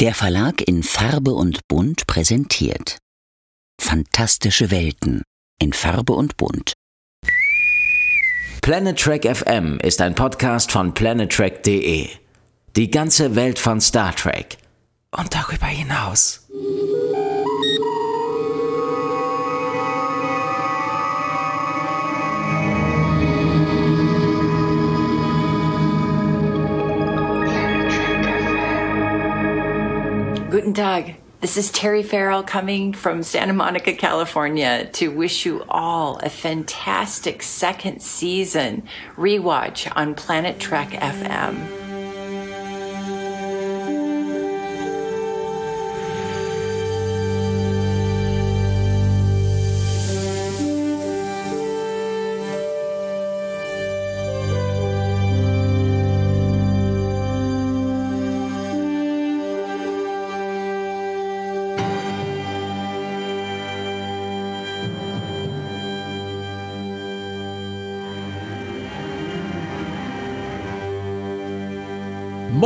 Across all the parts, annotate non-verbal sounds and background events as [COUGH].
Der Verlag in Farbe und Bunt präsentiert Fantastische Welten in Farbe und Bunt. Planet Trek FM ist ein Podcast von planettrek.de. Die ganze Welt von Star Trek und darüber hinaus. Guten Tag. This is Terry Farrell coming from Santa Monica, California to wish you all a fantastic second season rewatch on Planet Trek FM.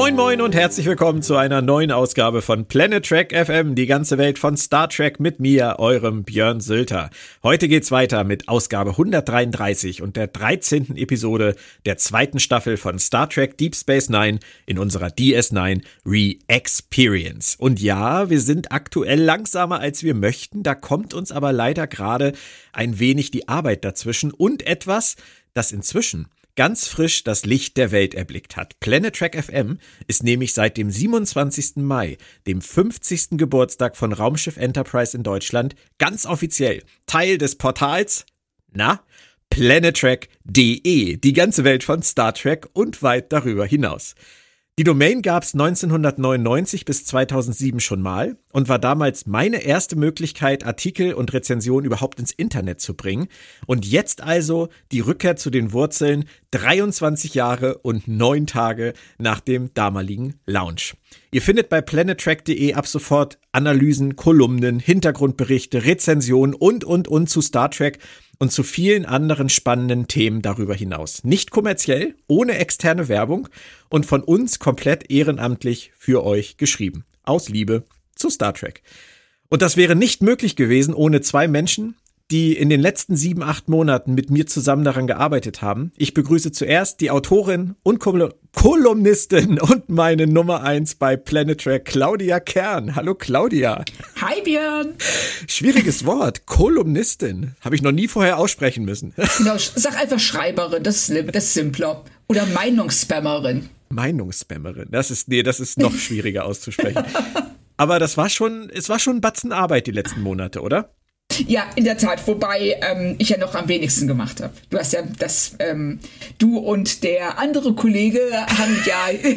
Moin moin und herzlich willkommen zu einer neuen Ausgabe von Planet Trek FM, die ganze Welt von Star Trek mit mir, eurem Björn Sülter. Heute geht's weiter mit Ausgabe 133 und der 13. Episode der zweiten Staffel von Star Trek Deep Space Nine in unserer DS9 Re-Experience. Und ja, wir sind aktuell langsamer als wir möchten, da kommt uns aber leider gerade ein wenig die Arbeit dazwischen und etwas, das inzwischen ganz frisch das Licht der Welt erblickt hat. Planet Trek FM ist nämlich seit dem 27. Mai, dem 50. Geburtstag von Raumschiff Enterprise in Deutschland, ganz offiziell Teil des Portals, na, planettrek.de, die ganze Welt von Star Trek und weit darüber hinaus. Die Domain gab es 1999 bis 2007 schon mal und war damals meine erste Möglichkeit, Artikel und Rezensionen überhaupt ins Internet zu bringen. Und jetzt also die Rückkehr zu den Wurzeln 23 Jahre und 9 Tage nach dem damaligen Launch. Ihr findet bei planettrack.de ab sofort Analysen, Kolumnen, Hintergrundberichte, Rezensionen und, und, und zu Star Trek und zu vielen anderen spannenden Themen darüber hinaus. Nicht kommerziell, ohne externe Werbung und von uns komplett ehrenamtlich für euch geschrieben. Aus Liebe zu Star Trek. Und das wäre nicht möglich gewesen ohne zwei Menschen, die in den letzten sieben, acht Monaten mit mir zusammen daran gearbeitet haben. Ich begrüße zuerst die Autorin und Kol Kolumnistin und meine Nummer eins bei Planet Track, Claudia Kern. Hallo Claudia. Hi Björn. Schwieriges Wort, Kolumnistin. Habe ich noch nie vorher aussprechen müssen. [LAUGHS] Genau, sag einfach Schreiberin, das ist, das ist simpler. Oder Meinungsspammerin. Meinungsspammerin, das ist, nee, das ist noch [LAUGHS] schwieriger auszusprechen. Aber das war schon, es war schon ein Batzen Arbeit die letzten Monate, oder? Ja, in der Tat, wobei ähm, ich ja noch am wenigsten gemacht habe. Du hast ja das, ähm, du und der andere Kollege haben ja [LAUGHS]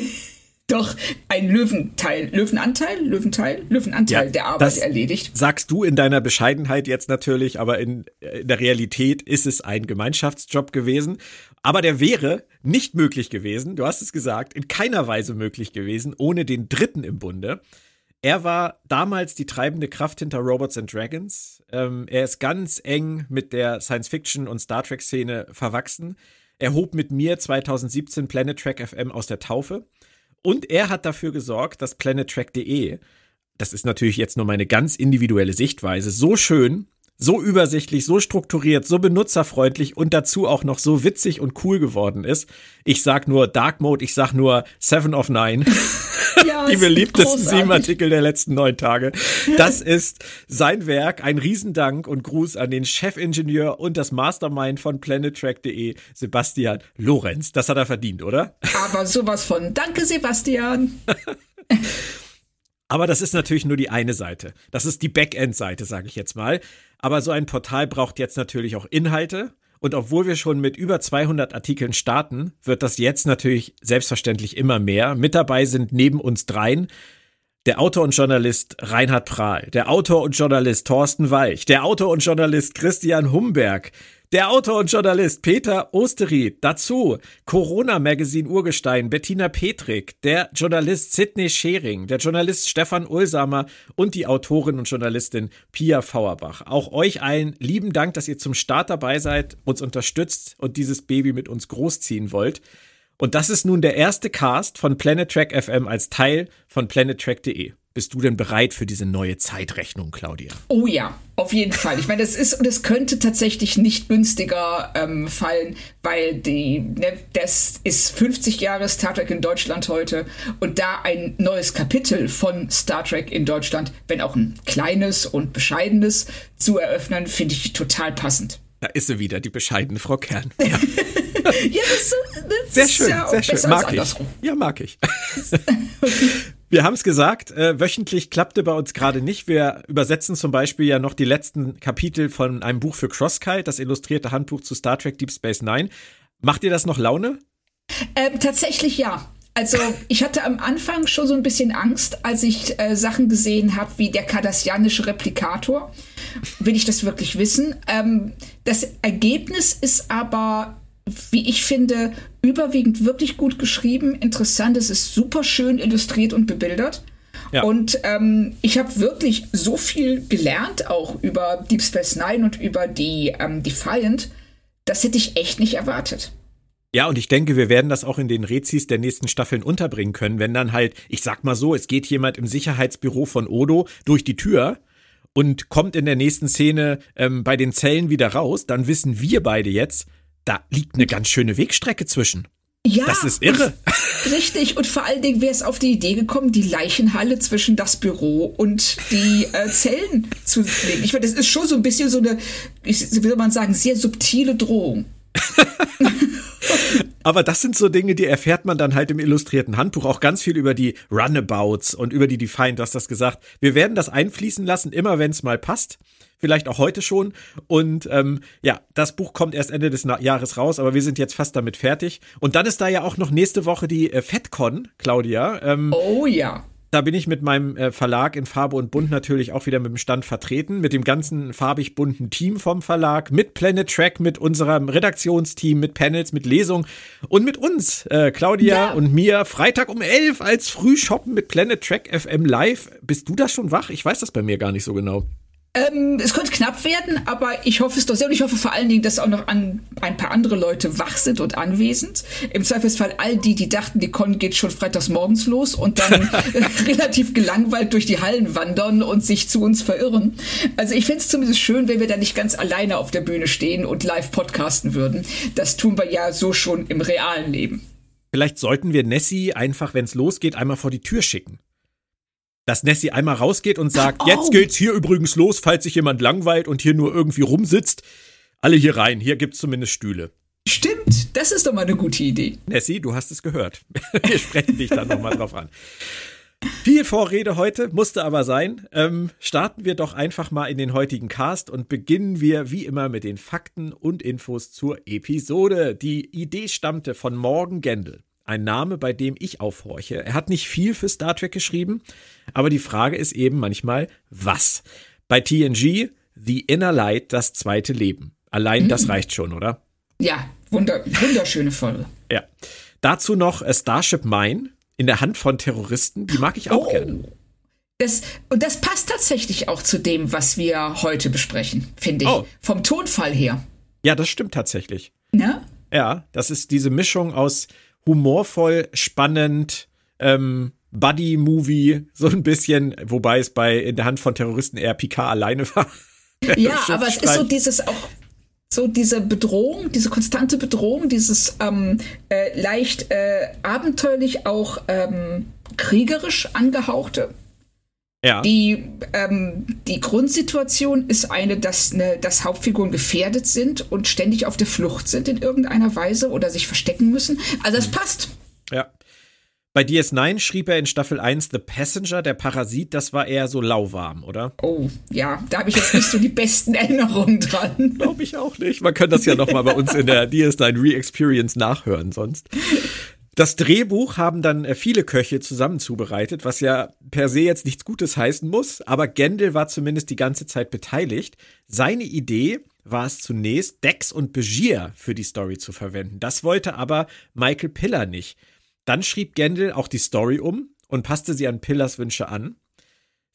doch einen Löwenteil, Löwenanteil, Löwenteil, Löwenanteil ja, der Arbeit erledigt. Sagst du in deiner Bescheidenheit jetzt natürlich, aber in, in der Realität ist es ein Gemeinschaftsjob gewesen. Aber der wäre nicht möglich gewesen, du hast es gesagt, in keiner Weise möglich gewesen, ohne den Dritten im Bunde. Er war damals die treibende Kraft hinter Robots and Dragons. Ähm, er ist ganz eng mit der Science-Fiction- und Star Trek-Szene verwachsen. Er hob mit mir 2017 Planet Trek FM aus der Taufe. Und er hat dafür gesorgt, dass planettrack.de, das ist natürlich jetzt nur meine ganz individuelle Sichtweise, so schön so übersichtlich, so strukturiert, so benutzerfreundlich und dazu auch noch so witzig und cool geworden ist. Ich sag nur Dark Mode, ich sag nur Seven of Nine. [LAUGHS] Ja, die beliebtesten sieben Artikel der letzten neun Tage. Das ist sein Werk. Ein Riesendank und Gruß an den Chefingenieur und das Mastermind von planettrack.de, Sebastian Lorenz. Das hat er verdient, oder? Aber sowas von Danke, Sebastian. [LAUGHS] Aber das ist natürlich nur die eine Seite. Das ist die Backend-Seite, sage ich jetzt mal. Aber so ein Portal braucht jetzt natürlich auch Inhalte. Und obwohl wir schon mit über 200 Artikeln starten, wird das jetzt natürlich selbstverständlich immer mehr. Mit dabei sind neben uns dreien der Autor und Journalist Reinhard Prahl, der Autor und Journalist Thorsten Weich, der Autor und Journalist Christian Humberg, der Autor und Journalist Peter Osterried, dazu Corona Magazine Urgestein Bettina Petrik, der Journalist Sidney Schering, der Journalist Stefan Ulsamer und die Autorin und Journalistin Pia Fauerbach. Auch euch allen lieben Dank, dass ihr zum Start dabei seid, uns unterstützt und dieses Baby mit uns großziehen wollt. Und das ist nun der erste Cast von Planet Trek FM als Teil von planettrek.de. bist du denn bereit für diese neue Zeitrechnung, Claudia? Oh ja, auf jeden Fall. Ich meine, das ist und es könnte tatsächlich nicht günstiger ähm, fallen, weil die, ne, das ist 50 Jahre Star Trek in Deutschland heute und da ein neues Kapitel von Star Trek in Deutschland, wenn auch ein kleines und bescheidenes, zu eröffnen, finde ich total passend. Da ist sie wieder, die bescheidene Frau Kern. [LAUGHS] Ja, das, das sehr schön, ja sehr schön. Mag ich. Ja, mag ich. [LAUGHS] [LAUGHS] Wir haben es gesagt, äh, wöchentlich klappte bei uns gerade nicht. Wir übersetzen zum Beispiel ja noch die letzten Kapitel von einem Buch für Crosskite, das illustrierte Handbuch zu Star Trek Deep Space Nine. Macht dir das noch Laune? Ähm, tatsächlich ja. Also ich hatte am Anfang schon so ein bisschen Angst, als ich äh, Sachen gesehen habe wie der kardassianische Replikator. Will ich das wirklich wissen? Ähm, das Ergebnis ist aber wie ich finde, überwiegend wirklich gut geschrieben, interessant. Es ist super schön illustriert und bebildert. Ja. Und ähm, ich habe wirklich so viel gelernt, auch über Deep Space Nine und über die ähm, Defiant. Das hätte ich echt nicht erwartet. Ja, und ich denke, wir werden das auch in den Rezis der nächsten Staffeln unterbringen können, wenn dann halt, ich sag mal so, es geht jemand im Sicherheitsbüro von Odo durch die Tür und kommt in der nächsten Szene ähm, bei den Zellen wieder raus, dann wissen wir beide jetzt, da liegt eine ganz schöne Wegstrecke zwischen. Ja, das ist irre. [LAUGHS] Richtig, und vor allen Dingen wäre es auf die Idee gekommen, die Leichenhalle zwischen das Büro und die äh, Zellen zu legen. Ich meine, das ist schon so ein bisschen so eine, wie soll man sagen, sehr subtile Drohung. [LAUGHS] Aber das sind so Dinge, die erfährt man dann halt im illustrierten Handbuch. Auch ganz viel über die Runabouts und über die Defiant, du hast das gesagt. Wir werden das einfließen lassen, immer wenn es mal passt vielleicht auch heute schon. Und ähm, ja, das Buch kommt erst Ende des Jahres raus, aber wir sind jetzt fast damit fertig. Und dann ist da ja auch noch nächste Woche die äh, FedCon, Claudia. Ähm, oh ja. Da bin ich mit meinem äh, Verlag in Farbe und Bunt natürlich auch wieder mit dem Stand vertreten, mit dem ganzen farbig bunten Team vom Verlag, mit Planet Track, mit unserem Redaktionsteam, mit Panels, mit Lesung und mit uns, äh, Claudia ja. und mir, Freitag um 11 als Frühshoppen mit Planet Track FM live. Bist du da schon wach? Ich weiß das bei mir gar nicht so genau. Ähm, es könnte knapp werden, aber ich hoffe es doch sehr und ich hoffe vor allen Dingen, dass auch noch an, ein paar andere Leute wach sind und anwesend. Im Zweifelsfall all die, die dachten, die Con geht schon freitags morgens los und dann [LAUGHS] [LAUGHS] relativ gelangweilt durch die Hallen wandern und sich zu uns verirren. Also ich finde es zumindest schön, wenn wir da nicht ganz alleine auf der Bühne stehen und live podcasten würden. Das tun wir ja so schon im realen Leben. Vielleicht sollten wir Nessie einfach, wenn es losgeht, einmal vor die Tür schicken dass Nessie einmal rausgeht und sagt, oh. jetzt geht's hier übrigens los, falls sich jemand langweilt und hier nur irgendwie rumsitzt. Alle hier rein, hier gibt's zumindest Stühle. Stimmt, das ist doch mal eine gute Idee. Nessie, du hast es gehört. [LAUGHS] Wir sprechen dich da nochmal drauf an. Viel Vorrede heute, musste aber sein. Ähm, starten wir doch einfach mal in den heutigen Cast und beginnen wir wie immer mit den Fakten und Infos zur Episode. Die Idee stammte von Morgan Gendel. Ein Name, bei dem ich aufhorche. Er hat nicht viel für Star Trek geschrieben, aber die Frage ist eben manchmal, was? Bei TNG, The Inner Light, das zweite Leben. Allein mhm. das reicht schon, oder? Ja, wunder, wunderschöne Folge. Ja. Dazu noch Starship Mine in der Hand von Terroristen. Die mag ich auch oh. gerne. Das, und das passt tatsächlich auch zu dem, was wir heute besprechen, finde ich. Oh. Vom Tonfall her. Ja, das stimmt tatsächlich. Ja? Ja, das ist diese Mischung aus humorvoll, spannend, ähm, Buddy-Movie, so ein bisschen, wobei es bei In der Hand von Terroristen eher Picard alleine war. [LAUGHS] ja, aber es ist so dieses auch so diese Bedrohung, diese konstante Bedrohung, dieses ähm, äh, leicht äh, abenteuerlich auch ähm, kriegerisch angehauchte. Ja. Die, ähm, die Grundsituation ist eine, dass, ne, dass Hauptfiguren gefährdet sind und ständig auf der Flucht sind in irgendeiner Weise oder sich verstecken müssen. Also es mhm. passt. Ja. Bei DS9 schrieb er in Staffel 1 The Passenger, der Parasit, das war eher so lauwarm, oder? Oh, ja, da habe ich jetzt nicht so die besten [LAUGHS] Erinnerungen dran. Glaube ich auch nicht. Man könnte das ja noch mal bei uns in der DS9 Re-Experience nachhören sonst. Das Drehbuch haben dann äh, viele Köche zusammen zubereitet, was ja per se jetzt nichts Gutes heißen muss, aber Gendel war zumindest die ganze Zeit beteiligt. Seine Idee war es zunächst, Dex und Begier für die Story zu verwenden. Das wollte aber Michael Piller nicht. Dann schrieb Gendel auch die Story um und passte sie an Pillers Wünsche an.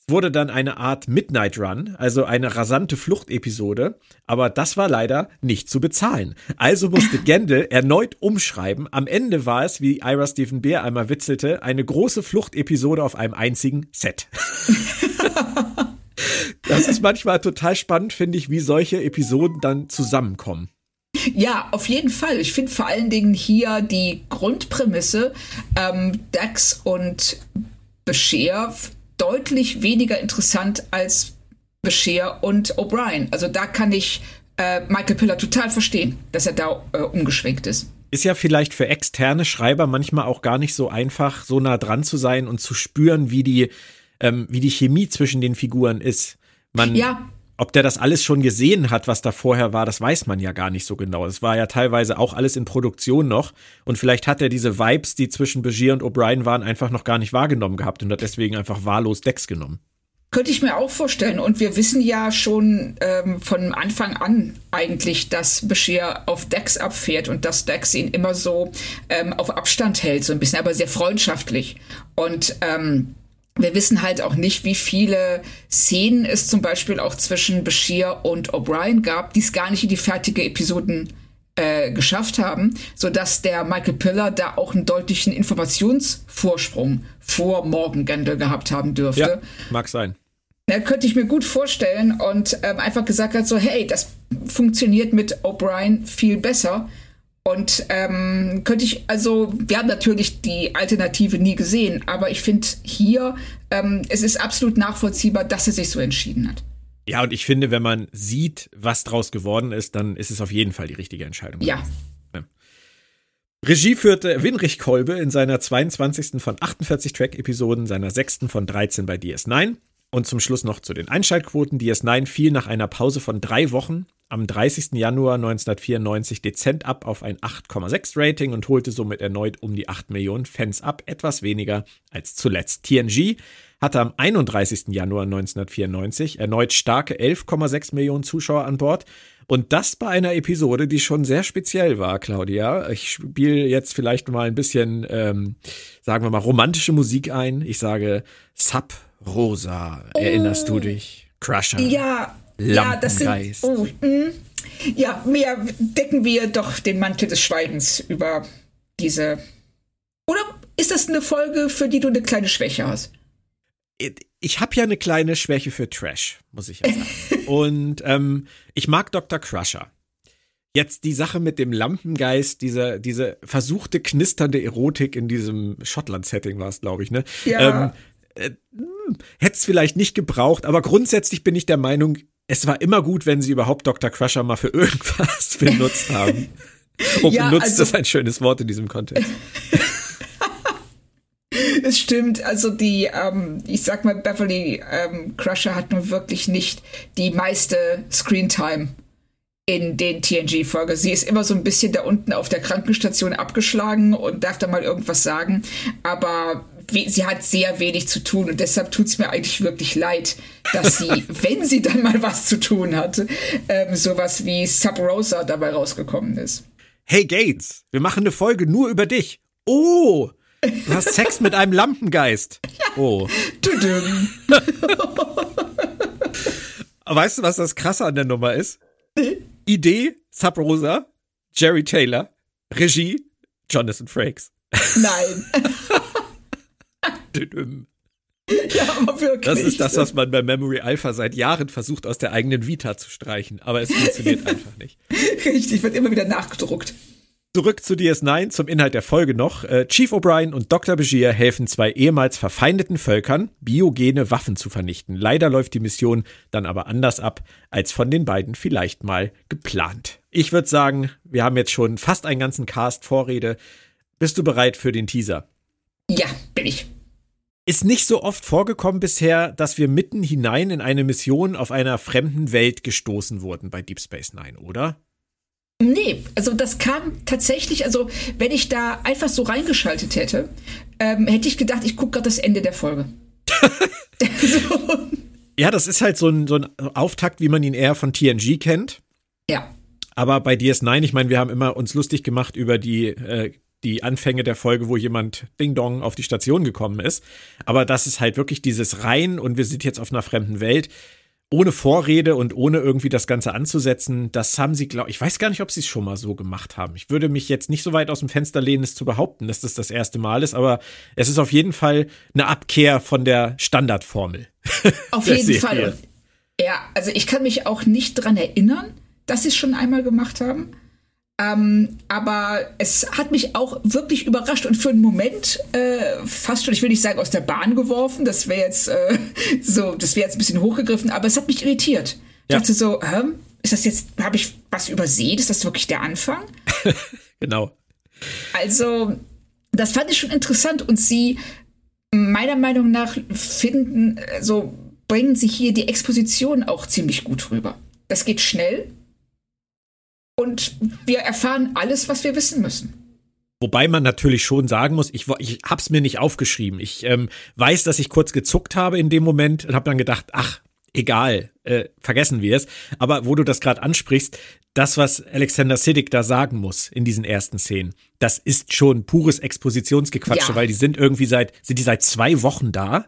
Es wurde dann eine Art Midnight Run, also eine rasante Fluchtepisode, aber das war leider nicht zu bezahlen. Also musste [LAUGHS] Gendel erneut umschreiben. Am Ende war es, wie Ira Stephen Beer einmal witzelte, eine große Fluchtepisode auf einem einzigen Set. [LAUGHS] das ist manchmal total spannend, finde ich, wie solche Episoden dann zusammenkommen. Ja, auf jeden Fall. Ich finde vor allen Dingen hier die Grundprämisse, ähm, Dax und Bescheer deutlich weniger interessant als Bescheer und O'Brien. Also da kann ich äh, Michael Piller total verstehen, dass er da äh, umgeschwenkt ist. Ist ja vielleicht für externe Schreiber manchmal auch gar nicht so einfach, so nah dran zu sein und zu spüren, wie die, ähm, wie die Chemie zwischen den Figuren ist. Man, ja. Ob der das alles schon gesehen hat, was da vorher war, das weiß man ja gar nicht so genau. Es war ja teilweise auch alles in Produktion noch. Und vielleicht hat er diese Vibes, die zwischen Begier und O'Brien waren, einfach noch gar nicht wahrgenommen gehabt und hat deswegen einfach wahllos Decks genommen. Könnte ich mir auch vorstellen. Und wir wissen ja schon ähm, von Anfang an eigentlich, dass Bashir auf Dex abfährt und dass Dex ihn immer so ähm, auf Abstand hält, so ein bisschen, aber sehr freundschaftlich. Und ähm, wir wissen halt auch nicht, wie viele Szenen es zum Beispiel auch zwischen Bashir und O'Brien gab, die es gar nicht in die fertige Episoden äh, geschafft haben, so dass der Michael Piller da auch einen deutlichen Informationsvorsprung vor Morgan Gendel gehabt haben dürfte. Ja, mag sein. Ja, könnte ich mir gut vorstellen und ähm, einfach gesagt hat so, hey, das funktioniert mit O'Brien viel besser. Und ähm, könnte ich, also, wir haben natürlich die Alternative nie gesehen, aber ich finde hier, ähm, es ist absolut nachvollziehbar, dass er sich so entschieden hat. Ja, und ich finde, wenn man sieht, was draus geworden ist, dann ist es auf jeden Fall die richtige Entscheidung. Ja. ja. Regie führte Winrich Kolbe in seiner 22. von 48 Track-Episoden, seiner 6. von 13 bei DS9. Und zum Schluss noch zu den Einschaltquoten. DS9 fiel nach einer Pause von drei Wochen am 30. Januar 1994 dezent ab auf ein 8,6 Rating und holte somit erneut um die 8 Millionen Fans ab, etwas weniger als zuletzt. TNG hatte am 31. Januar 1994 erneut starke 11,6 Millionen Zuschauer an Bord. Und das bei einer Episode, die schon sehr speziell war, Claudia. Ich spiele jetzt vielleicht mal ein bisschen, ähm, sagen wir mal, romantische Musik ein. Ich sage Sub Rosa, erinnerst oh. du dich? Crusher. Ja, ja, das sind. Oh, mm. ja, mehr decken wir doch den Mantel des Schweigens über diese. Oder ist das eine Folge, für die du eine kleine Schwäche hast? Ich habe ja eine kleine Schwäche für Trash, muss ich ja sagen. [LAUGHS] Und ähm, ich mag Dr. Crusher. Jetzt die Sache mit dem Lampengeist, diese, diese versuchte knisternde Erotik in diesem Schottland-Setting war es, glaube ich, ne? Ja. Ähm, äh, hätte es vielleicht nicht gebraucht, aber grundsätzlich bin ich der Meinung, es war immer gut, wenn sie überhaupt Dr. Crusher mal für irgendwas [LAUGHS] benutzt haben. Und ja, benutzt also, ist ein schönes Wort in diesem Kontext. [LAUGHS] es stimmt, also die, ähm, ich sag mal, Beverly ähm, Crusher hat nun wirklich nicht die meiste Screentime in den TNG-Folgen. Sie ist immer so ein bisschen da unten auf der Krankenstation abgeschlagen und darf da mal irgendwas sagen. Aber sie hat sehr wenig zu tun und deshalb tut es mir eigentlich wirklich leid, dass sie, [LAUGHS] wenn sie dann mal was zu tun hat, ähm, sowas wie Sub Rosa dabei rausgekommen ist. Hey Gates, wir machen eine Folge nur über dich. Oh, du hast Sex mit einem Lampengeist. [LAUGHS] Oh. [LAUGHS] weißt du, was das Krasse an der Nummer ist? Idee, Sub Rosa, Jerry Taylor, Regie, Jonathan Frakes. Nein. [LAUGHS] Ja, aber wirklich. Das ist das, was man bei Memory Alpha seit Jahren versucht, aus der eigenen Vita zu streichen. Aber es funktioniert [LAUGHS] einfach nicht. Richtig, wird immer wieder nachgedruckt. Zurück zu DS9, zum Inhalt der Folge noch. Äh, Chief O'Brien und Dr. Begier helfen zwei ehemals verfeindeten Völkern, biogene Waffen zu vernichten. Leider läuft die Mission dann aber anders ab, als von den beiden vielleicht mal geplant. Ich würde sagen, wir haben jetzt schon fast einen ganzen Cast Vorrede. Bist du bereit für den Teaser? Ja, bin ich. Ist nicht so oft vorgekommen bisher, dass wir mitten hinein in eine Mission auf einer fremden Welt gestoßen wurden bei Deep Space Nine, oder? Nee, also das kam tatsächlich, also wenn ich da einfach so reingeschaltet hätte, ähm, hätte ich gedacht, ich gucke gerade das Ende der Folge. so. [LAUGHS] [LAUGHS] Ja, das ist halt so ein, so ein Auftakt, wie man ihn eher von TNG kennt. Ja. Aber bei DS9, ich meine, wir haben immer uns lustig gemacht über die äh, die Anfänge der Folge, wo jemand Ding Dong auf die Station gekommen ist. Aber das ist halt wirklich dieses Rein und wir sind jetzt auf einer fremden Welt ohne Vorrede und ohne irgendwie das Ganze anzusetzen, das haben sie, glaube ich, weiß gar nicht, ob sie es schon mal so gemacht haben. Ich würde mich jetzt nicht so weit aus dem Fenster lehnen, es zu behaupten, dass das das erste Mal ist, aber es ist auf jeden Fall eine Abkehr von der Standardformel. Auf [LAUGHS] jeden Serie. Fall. Ja, also ich kann mich auch nicht dran erinnern, dass sie es schon einmal gemacht haben. Ähm, aber es hat mich auch wirklich überrascht und für einen Moment äh, fast schon, ich will nicht sagen aus der Bahn geworfen, das wäre jetzt äh, [LAUGHS] so, das wäre jetzt ein bisschen hochgegriffen, aber es hat mich irritiert. Ich ja. dachte so, hä, ist das jetzt, habe ich was übersehen? Ist das wirklich der Anfang? [LAUGHS] genau. Also, das fand ich schon interessant und sie meiner Meinung nach finden, so bringen sich hier die Exposition auch ziemlich gut rüber. Das geht schnell und wir erfahren alles, was wir wissen müssen. Wobei man natürlich schon sagen muss, ich, ich hab's mir nicht aufgeschrieben. Ich ähm, weiß, dass ich kurz gezuckt habe in dem Moment und habe dann gedacht, ach, egal, äh, vergessen wir es. Aber wo du das gerade ansprichst, das, was Alexander Siddig da sagen muss in diesen ersten Szenen, das ist schon pures Expositionsgequatsche, ja. weil die sind irgendwie seit, sind die seit zwei Wochen da.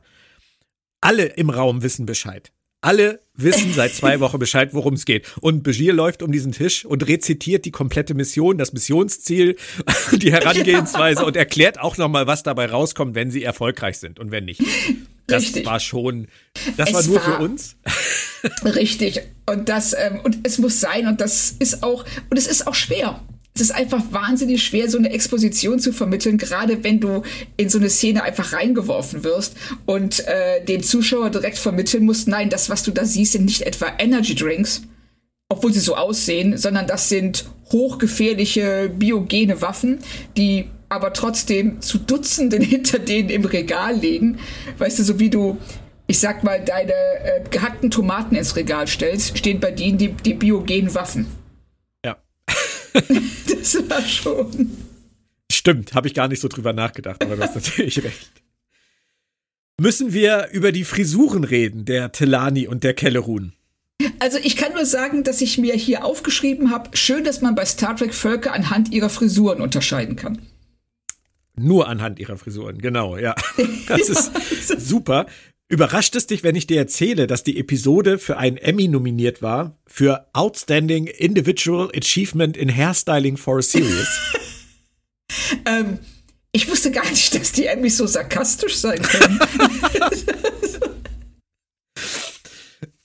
Alle im Raum wissen Bescheid. Alle wissen seit zwei Wochen Bescheid, worum es geht. Und Begier läuft um diesen Tisch und rezitiert die komplette Mission, das Missionsziel, [LAUGHS] die Herangehensweise ja. und erklärt auch nochmal, was dabei rauskommt, wenn sie erfolgreich sind und wenn nicht. Das Richtig. war schon, das es war nur war für uns. Richtig. Und das, ähm, und es muss sein und das ist auch, und es ist auch schwer es ist einfach wahnsinnig schwer, so eine Exposition zu vermitteln, gerade wenn du in so eine Szene einfach reingeworfen wirst und äh, dem Zuschauer direkt vermitteln musst, nein, das, was du da siehst, sind nicht etwa Energy Drinks, obwohl sie so aussehen, sondern das sind hochgefährliche biogene Waffen, die aber trotzdem zu Dutzenden [LAUGHS] hinter denen im Regal liegen. Weißt du, so wie du ich sag mal, deine äh, gehackten Tomaten ins Regal stellst, stehen bei denen die, die biogenen Waffen. [LAUGHS] das war schon. Stimmt, habe ich gar nicht so drüber nachgedacht, aber du hast natürlich recht. Müssen wir über die Frisuren reden, der Telani und der Kellerun? Also ich kann nur sagen, dass ich mir hier aufgeschrieben habe, schön, dass man bei Star Trek Völker anhand ihrer Frisuren unterscheiden kann. Nur anhand ihrer Frisuren, genau, ja. [LAUGHS] Das ist super. Überrascht es dich, wenn ich dir erzähle, dass die Episode für einen Emmy nominiert war für Outstanding Individual Achievement in Hairstyling for a Series? [LAUGHS] ähm, ich wusste gar nicht, dass die Emmys so sarkastisch sein können. [LAUGHS]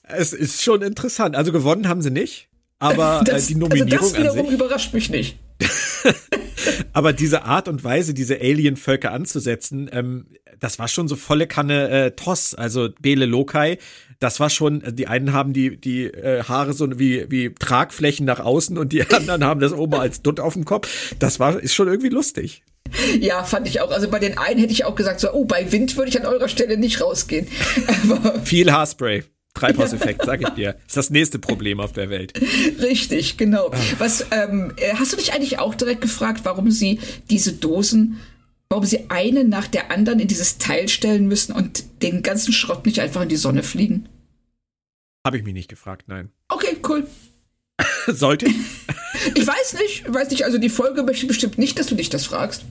es ist schon interessant. Also gewonnen haben sie nicht, aber äh, das, die Nominierung also das wiederum an sich, überrascht mich nicht. [LAUGHS] aber diese Art und Weise, diese Alien-Völker anzusetzen, ähm, das war schon so volle Kanne äh, Toss, also Bele Lokai. Das war schon, die einen haben die, die äh, Haare so wie, wie Tragflächen nach außen und die anderen haben das oben als Dutt auf dem Kopf. Das war, ist schon irgendwie lustig. Ja, fand ich auch. Also bei den einen hätte ich auch gesagt, so, oh, bei Wind würde ich an eurer Stelle nicht rausgehen. [LAUGHS] Aber Viel Haarspray. Treibhauseffekt, sag ich dir. Ist das nächste Problem auf der Welt. Richtig, genau. Was ähm, äh, hast du dich eigentlich auch direkt gefragt, warum sie diese Dosen, warum sie eine nach der anderen in dieses Teil stellen müssen und den ganzen Schrott nicht einfach in die Sonne fliegen? Habe ich mich nicht gefragt, nein. Okay, cool. [LAUGHS] Sollte ich? ich weiß nicht, ich weiß nicht. Also die Folge möchte bestimmt nicht, dass du dich das fragst.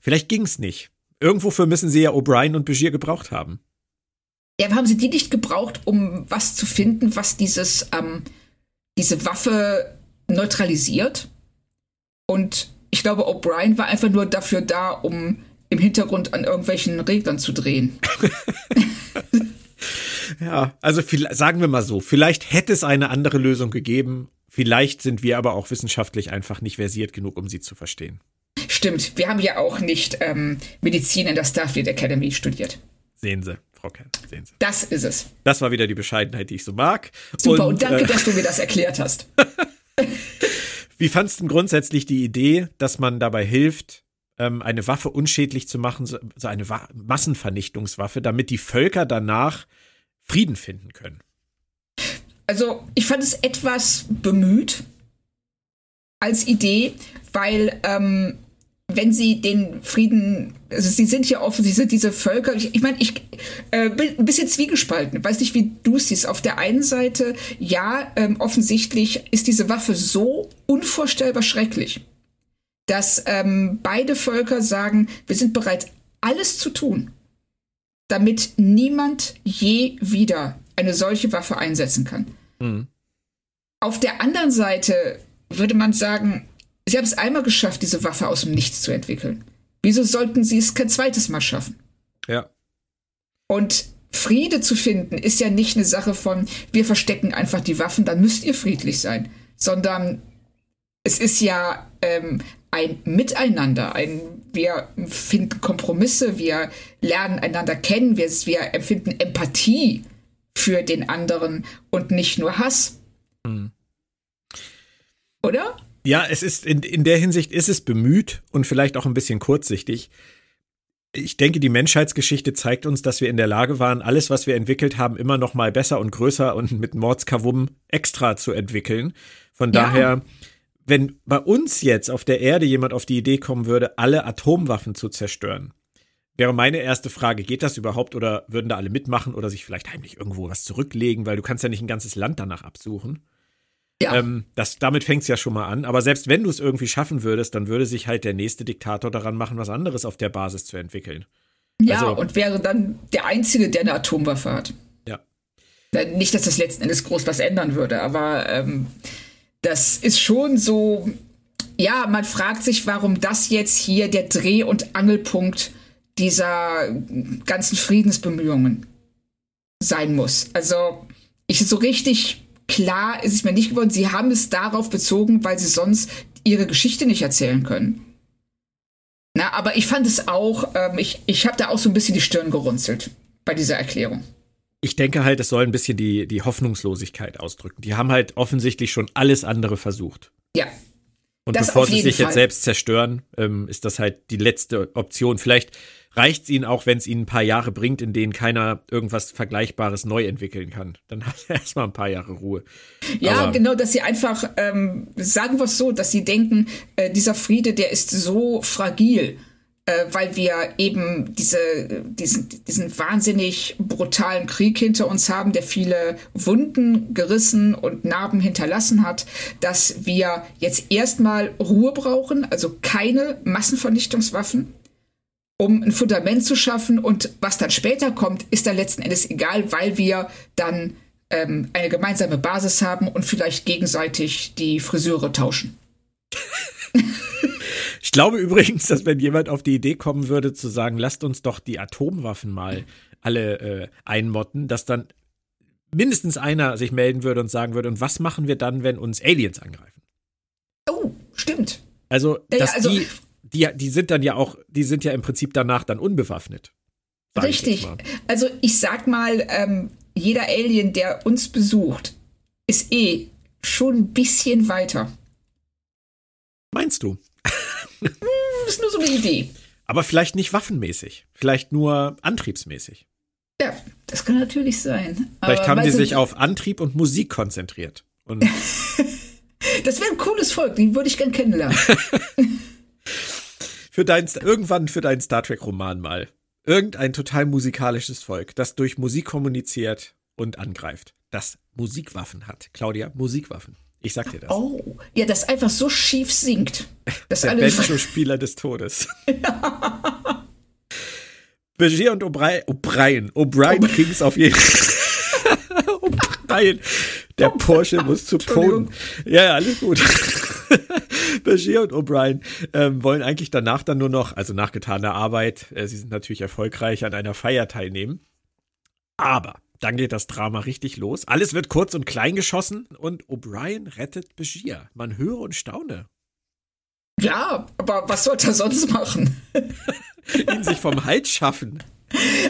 Vielleicht ging's nicht. Irgendwofür müssen sie ja O'Brien und Begier gebraucht haben. Ja, haben sie die nicht gebraucht, um was zu finden, was dieses, ähm, diese Waffe neutralisiert? Und ich glaube, O'Brien war einfach nur dafür da, um im Hintergrund an irgendwelchen Reglern zu drehen. [LAUGHS] [LAUGHS] ja, also viel, sagen wir mal so, vielleicht hätte es eine andere Lösung gegeben. Vielleicht sind wir aber auch wissenschaftlich einfach nicht versiert genug, um sie zu verstehen. Stimmt, wir haben ja auch nicht ähm, Medizin in der Starfleet Academy studiert. Sehen Sie. Frau Kern. Sehen Sie. Das ist es. Das war wieder die Bescheidenheit, die ich so mag. Super, und, und danke, äh, dass du mir das erklärt hast. [LAUGHS] Wie fandst du grundsätzlich die Idee, dass man dabei hilft, ähm, eine Waffe unschädlich zu machen, so eine Massenvernichtungswaffe, damit die Völker danach Frieden finden können? Also, ich fand es etwas bemüht als Idee, weil ähm, wenn sie den Frieden, also sie sind ja offensichtlich diese Völker, ich, ich meine, ich äh, bin ein bisschen zwiegespalten, weiß nicht, wie du siehst. Auf der einen Seite, ja, ähm, offensichtlich ist diese Waffe so unvorstellbar schrecklich, dass ähm, beide Völker sagen, wir sind bereit, alles zu tun, damit niemand je wieder eine solche Waffe einsetzen kann. Mhm. Auf der anderen Seite würde man sagen, sie haben es einmal geschafft, diese Waffe aus dem Nichts zu entwickeln. Wieso sollten sie es kein zweites Mal schaffen? Ja. Und Friede zu finden ist ja nicht eine Sache von, wir verstecken einfach die Waffen, dann müsst ihr friedlich sein, sondern es ist ja ähm, ein Miteinander, ein, wir finden Kompromisse, wir lernen einander kennen, wir, wir empfinden Empathie für den anderen und nicht nur Hass. Hm. Oder? Ja, es ist in, in der Hinsicht ist es bemüht und vielleicht auch ein bisschen kurzsichtig. Ich denke, die Menschheitsgeschichte zeigt uns, dass wir in der Lage waren, alles, was wir entwickelt haben, immer noch mal besser und größer und mit Mordskavum extra zu entwickeln. Von ja. daher, wenn bei uns jetzt auf der Erde jemand auf die Idee kommen würde, alle Atomwaffen zu zerstören, wäre meine erste Frage, geht das überhaupt oder würden da alle mitmachen oder sich vielleicht heimlich irgendwo was zurücklegen, weil du kannst ja nicht ein ganzes Land danach absuchen. Ja. Ähm, das, damit fängt es ja schon mal an. Aber selbst wenn du es irgendwie schaffen würdest, dann würde sich halt der nächste Diktator daran machen, was anderes auf der Basis zu entwickeln. Ja, also, und wäre dann der Einzige, der eine Atomwaffe hat. Ja. Nicht, dass das letzten Endes groß was ändern würde, aber ähm, das ist schon so. Ja, man fragt sich, warum das jetzt hier der Dreh- und Angelpunkt dieser ganzen Friedensbemühungen sein muss. Also, ich so richtig klar ist es mir nicht geworden. Sie haben es darauf bezogen, weil sie sonst ihre Geschichte nicht erzählen können. Na, aber ich fand es auch, ähm, ich, ich habe da auch so ein bisschen die Stirn gerunzelt bei dieser Erklärung. Ich denke halt, es soll ein bisschen die, die Hoffnungslosigkeit ausdrücken. Die haben halt offensichtlich schon alles andere versucht. Ja. Und bevor sie sich Fall. jetzt selbst zerstören, ähm, ist das halt die letzte Option. Vielleicht reicht es ihnen auch, wenn es ihnen ein paar Jahre bringt, in denen keiner irgendwas Vergleichbares neu entwickeln kann. Dann hat er [LAUGHS] erstmal ein paar Jahre Ruhe. Ja, Aber genau, dass sie einfach, ähm, sagen wir es so, dass sie denken, äh, dieser Friede, der ist so fragil. Äh, weil wir eben diese, diesen, diesen wahnsinnig brutalen Krieg hinter uns haben, der viele Wunden gerissen und Narben hinterlassen hat, dass wir jetzt erstmal Ruhe brauchen, also keine Massenvernichtungswaffen, um ein Fundament zu schaffen. Und was dann später kommt, ist dann letzten Endes egal, weil wir dann ähm, eine gemeinsame Basis haben und vielleicht gegenseitig die Friseure tauschen. [LAUGHS] Ich glaube übrigens, dass wenn jemand auf die Idee kommen würde zu sagen, lasst uns doch die Atomwaffen mal alle äh, einmotten, dass dann mindestens einer sich melden würde und sagen würde, und was machen wir dann, wenn uns Aliens angreifen? Oh, stimmt. Also, dass ja, also, die die, die sind dann ja auch, die sind ja im Prinzip danach dann unbewaffnet. Richtig. Also ich sag mal, ähm, jeder Alien, der uns besucht, ist eh schon ein bisschen weiter. Meinst du? hm, ist nur so eine Idee. Aber vielleicht nicht waffenmäßig, vielleicht nur antriebsmäßig. Ja, das kann natürlich sein. Vielleicht haben die sich auf Antrieb und Musik konzentriert. Und [LAUGHS] das wäre ein cooles Volk, die würde ich gern kennenlernen. [LAUGHS] für dein, irgendwann für deinen Star Trek Roman mal. Irgendein total musikalisches Volk, das durch Musik kommuniziert und angreift. Das Musikwaffen hat. Claudia, Musikwaffen. Ich sag dir das. Oh, ja, das einfach so schief singt. Das Der Banjo-Spieler des Todes. [LAUGHS] Ja. Begier und O'Brien, O'Brien, O'Brien es auf jeden Fall. [LAUGHS] O'Brien. Der Porsche muss zu Polen. Ja, ja, alles gut. Bashir und O'Brien ähm, wollen eigentlich danach dann nur noch, also nach getaner Arbeit, äh, sie sind natürlich erfolgreich, an einer Feier teilnehmen. Aber dann geht das Drama richtig los. Alles wird kurz und klein geschossen und O'Brien rettet Bashir. Man höre und staune. Ja, aber was sollte er sonst machen? Ihn sich vom Hals schaffen.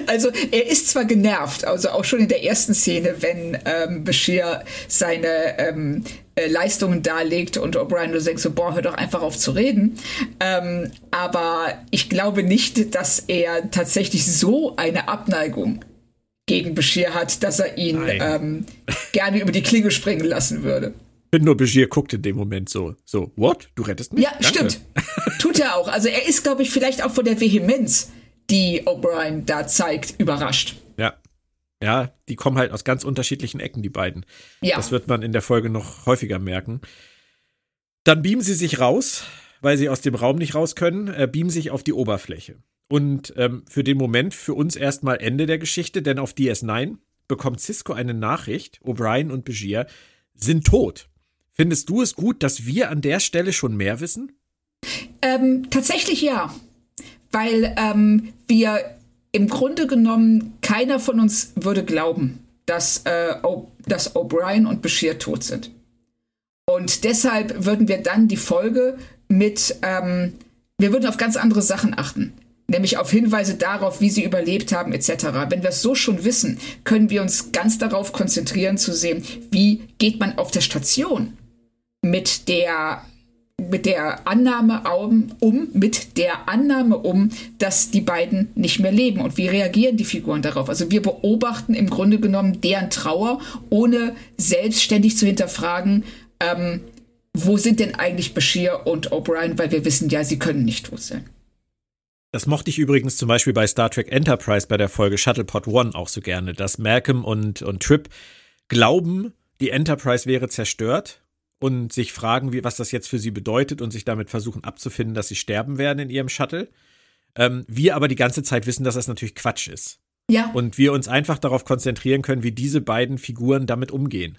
Also er ist zwar genervt, also auch schon in der ersten Szene, wenn ähm, Bashir seine ähm, äh, Leistungen darlegt und O'Brien nur denkt so, boah, hör doch einfach auf zu reden. Ähm, aber ich glaube nicht, dass er tatsächlich so eine Abneigung gegen Bashir hat, dass er ihn ähm, gerne über die Klinge springen lassen würde. Nur Bashir guckt in dem Moment so, so, what? Du rettest mich? Ja, Danke. stimmt. [LAUGHS] Tut er auch. Also er ist, glaube ich, vielleicht auch von der Vehemenz die O'Brien da zeigt, überrascht. Ja. Ja, die kommen halt aus ganz unterschiedlichen Ecken, die beiden. Ja. Das wird man in der Folge noch häufiger merken. Dann beamen sie sich raus, weil sie aus dem Raum nicht raus können, äh, beamen sich auf die Oberfläche. Und ähm, für den Moment für uns erstmal Ende der Geschichte, denn auf DS9 bekommt Cisco eine Nachricht, O'Brien und Begier sind tot. Findest du es gut, dass wir an der Stelle schon mehr wissen? Ähm, tatsächlich ja. Weil ähm, wir im Grunde genommen, keiner von uns würde glauben, dass, äh, O'Brien und Bashir tot sind. Und deshalb würden wir dann die Folge mit, ähm, wir würden auf ganz andere Sachen achten. Nämlich auf Hinweise darauf, wie sie überlebt haben, etc. Wenn wir es so schon wissen, können wir uns ganz darauf konzentrieren zu sehen, wie geht man auf der Station mit der mit der Annahme um, mit der Annahme um, dass die beiden nicht mehr leben und wie reagieren die Figuren darauf. Also wir beobachten im Grunde genommen deren Trauer, ohne selbstständig zu hinterfragen, ähm, wo sind denn eigentlich Bashir und O'Brien, weil wir wissen ja, sie können nicht tot sein. Das mochte ich übrigens zum Beispiel bei Star Trek Enterprise bei der Folge Shuttlepod One auch so gerne, dass Malcolm und, und Trip glauben, die Enterprise wäre zerstört und sich fragen, wie, was das jetzt für sie bedeutet und sich damit versuchen abzufinden, dass sie sterben werden in ihrem Shuttle. Ähm, wir aber die ganze Zeit wissen, dass das natürlich Quatsch ist. Ja. Und wir uns einfach darauf konzentrieren können, wie diese beiden Figuren damit umgehen.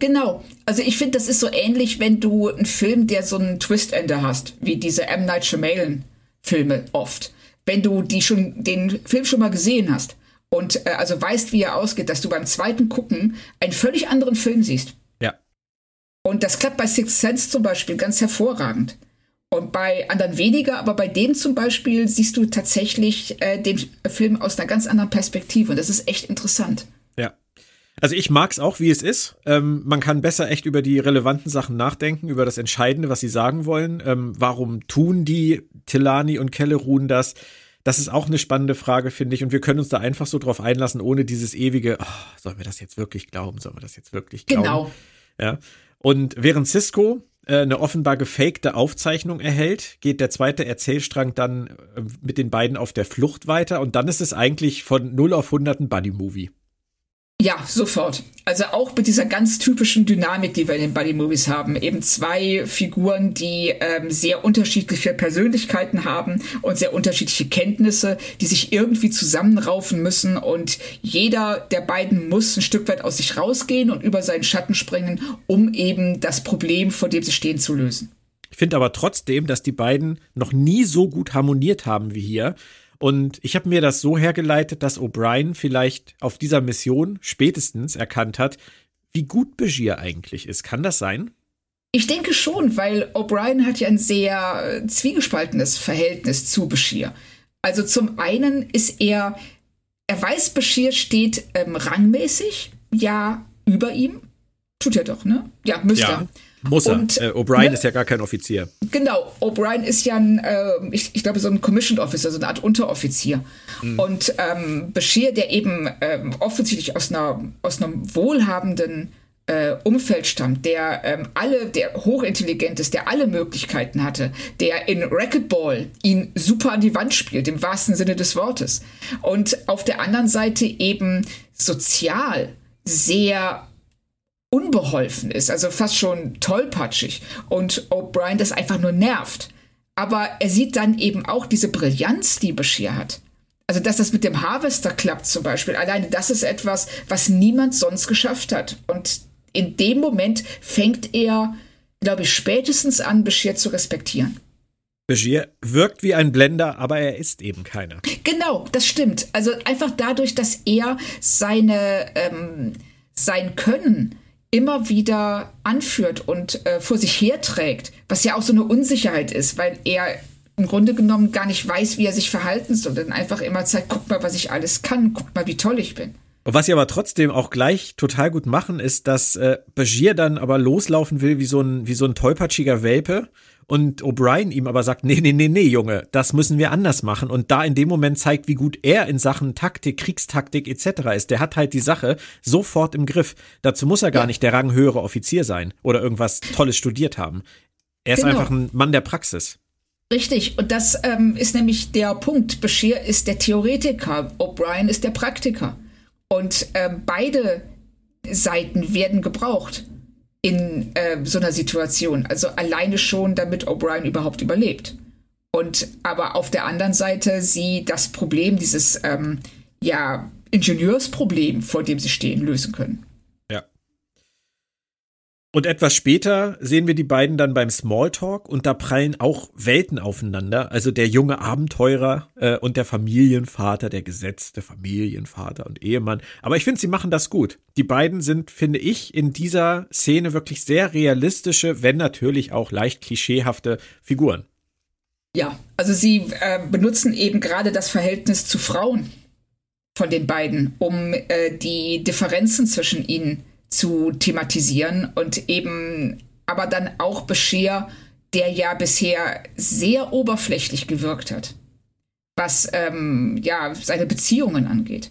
Genau. Also ich finde, das ist so ähnlich, wenn du einen Film, der so einen Twist-Ende hast, wie diese M. Night Shyamalan Filme oft. Wenn du die schon, den Film schon mal gesehen hast und äh, also weißt, wie er ausgeht, dass du beim zweiten Gucken einen völlig anderen Film siehst. Und das klappt bei Sixth Sense zum Beispiel ganz hervorragend. Und bei anderen weniger, aber bei dem zum Beispiel siehst du tatsächlich äh, den Film aus einer ganz anderen Perspektive. Und das ist echt interessant. Ja. Also ich mag es auch, wie es ist. Ähm, man kann besser echt über die relevanten Sachen nachdenken, über das Entscheidende, was sie sagen wollen. Ähm, warum tun die Tilani und Kellerun das? Das ist auch eine spannende Frage, finde ich. Und wir können uns da einfach so drauf einlassen, ohne dieses ewige, oh, sollen wir das jetzt wirklich glauben? Sollen wir das jetzt wirklich glauben? Genau. Ja. Und während Cisco äh, eine offenbar gefakte Aufzeichnung erhält, geht der zweite Erzählstrang dann äh, mit den beiden auf der Flucht weiter und dann ist es eigentlich von 0 auf 100 ein Buddy-Movie. Ja, sofort. Also auch mit dieser ganz typischen Dynamik, die wir in den Buddy Movies haben. Eben zwei Figuren, die ähm, sehr unterschiedliche Persönlichkeiten haben und sehr unterschiedliche Kenntnisse, die sich irgendwie zusammenraufen müssen und jeder der beiden muss ein Stück weit aus sich rausgehen und über seinen Schatten springen, um eben das Problem, vor dem sie stehen, zu lösen. Ich finde aber trotzdem, dass die beiden noch nie so gut harmoniert haben wie hier. Und ich habe mir das so hergeleitet, dass O'Brien vielleicht auf dieser Mission spätestens erkannt hat, wie gut Begier eigentlich ist. Kann das sein? Ich denke schon, weil O'Brien hat ja ein sehr äh, zwiegespaltenes Verhältnis zu Bashir. Also zum einen ist er, er weiß, Bashir steht ähm, rangmäßig ja über ihm. Tut er doch, ne? Ja, müsste ja. er. Muss er. Und, äh, O'Brien ne, ist ja gar kein Offizier. Genau, O'Brien ist ja ein, äh, ich, ich, glaube, so ein Commissioned Officer, so eine Art Unteroffizier. Mhm. Und ähm, Bashir, der eben ähm, offensichtlich aus, einer, aus einem wohlhabenden äh, Umfeld stammt, der ähm, alle, der hochintelligent ist, der alle Möglichkeiten hatte, der in Racquetball ihn super an die Wand spielt, im wahrsten Sinne des Wortes. Und auf der anderen Seite eben sozial sehr unbeholfen ist, also fast schon tollpatschig und O'Brien das einfach nur nervt. Aber er sieht dann eben auch diese Brillanz, die Bashir hat. Also, dass das mit dem Harvester klappt zum Beispiel, alleine das ist etwas, was niemand sonst geschafft hat. Und in dem Moment fängt er, glaube ich, spätestens an, Bashir zu respektieren. Begier wirkt wie ein Blender, aber er ist eben keiner. Genau, das stimmt. Also einfach dadurch, dass er seine ähm, sein Können immer wieder anführt und äh, vor sich herträgt, was ja auch so eine Unsicherheit ist, weil er im Grunde genommen gar nicht weiß, wie er sich verhalten soll, dann einfach immer zeigt, guck mal, was ich alles kann, guck mal, wie toll ich bin. Und was sie aber trotzdem auch gleich total gut machen, ist, dass äh, Bashir dann aber loslaufen will wie so ein, wie so ein tollpatschiger Welpe und O'Brien ihm aber sagt, nee, nee, nee, nee, Junge, das müssen wir anders machen und da in dem Moment zeigt, wie gut er in Sachen Taktik, Kriegstaktik etc. ist. Der hat halt die Sache sofort im Griff. Dazu muss er gar ja. nicht der ranghöhere Offizier sein oder irgendwas Tolles studiert haben. Er ist genau. einfach ein Mann der Praxis. Richtig, und das ähm, ist nämlich der Punkt. Bashir ist der Theoretiker, O'Brien ist der Praktiker. Und ähm, beide Seiten werden gebraucht. In äh, so einer Situation. Also alleine schon, damit O'Brien überhaupt überlebt. Und aber auf der anderen Seite sie das Problem, dieses ähm, ja, Ingenieursproblem, vor dem sie stehen, lösen können. Und etwas später sehen wir die beiden dann beim Smalltalk und da prallen auch Welten aufeinander. Also der junge Abenteurer äh, und der Familienvater, der gesetzte Familienvater und Ehemann. Aber ich finde, sie machen das gut. Die beiden sind, finde ich, in dieser Szene wirklich sehr realistische, wenn natürlich auch leicht klischeehafte Figuren. Ja, also sie äh, benutzen eben gerade das Verhältnis zu Frauen von den beiden, um äh, die Differenzen zwischen ihnen zu thematisieren und eben aber dann auch Bescheer, der ja bisher sehr oberflächlich gewirkt hat, was ähm, ja seine Beziehungen angeht.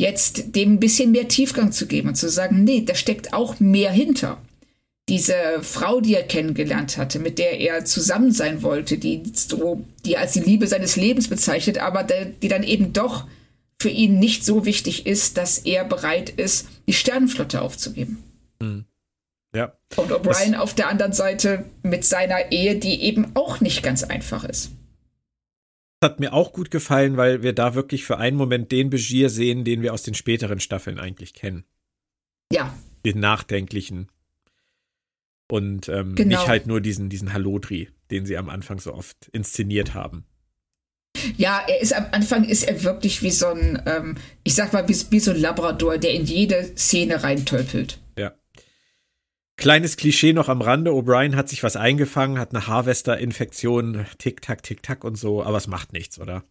Jetzt dem ein bisschen mehr Tiefgang zu geben und zu sagen, nee, da steckt auch mehr hinter. Diese Frau, die er kennengelernt hatte, mit der er zusammen sein wollte, die so, die als die Liebe seines Lebens bezeichnet, aber die dann eben doch für ihn nicht so wichtig ist, dass er bereit ist, die Sternenflotte aufzugeben. Hm. Ja. Und O'Brien auf der anderen Seite mit seiner Ehe, die eben auch nicht ganz einfach ist. Das hat mir auch gut gefallen, weil wir da wirklich für einen Moment den Begier sehen, den wir aus den späteren Staffeln eigentlich kennen. Ja. Den nachdenklichen. Und ähm, genau. nicht halt nur diesen, diesen Hallodri, den sie am Anfang so oft inszeniert haben. Ja, er ist am Anfang ist er wirklich wie so ein, ähm, ich sag mal, wie, wie so ein Labrador, der in jede Szene reintölpelt. Ja. Kleines Klischee noch am Rande. O'Brien hat sich was eingefangen, hat eine Harvester-Infektion, Tick-Tack, Tick-Tack und so, aber es macht nichts, oder?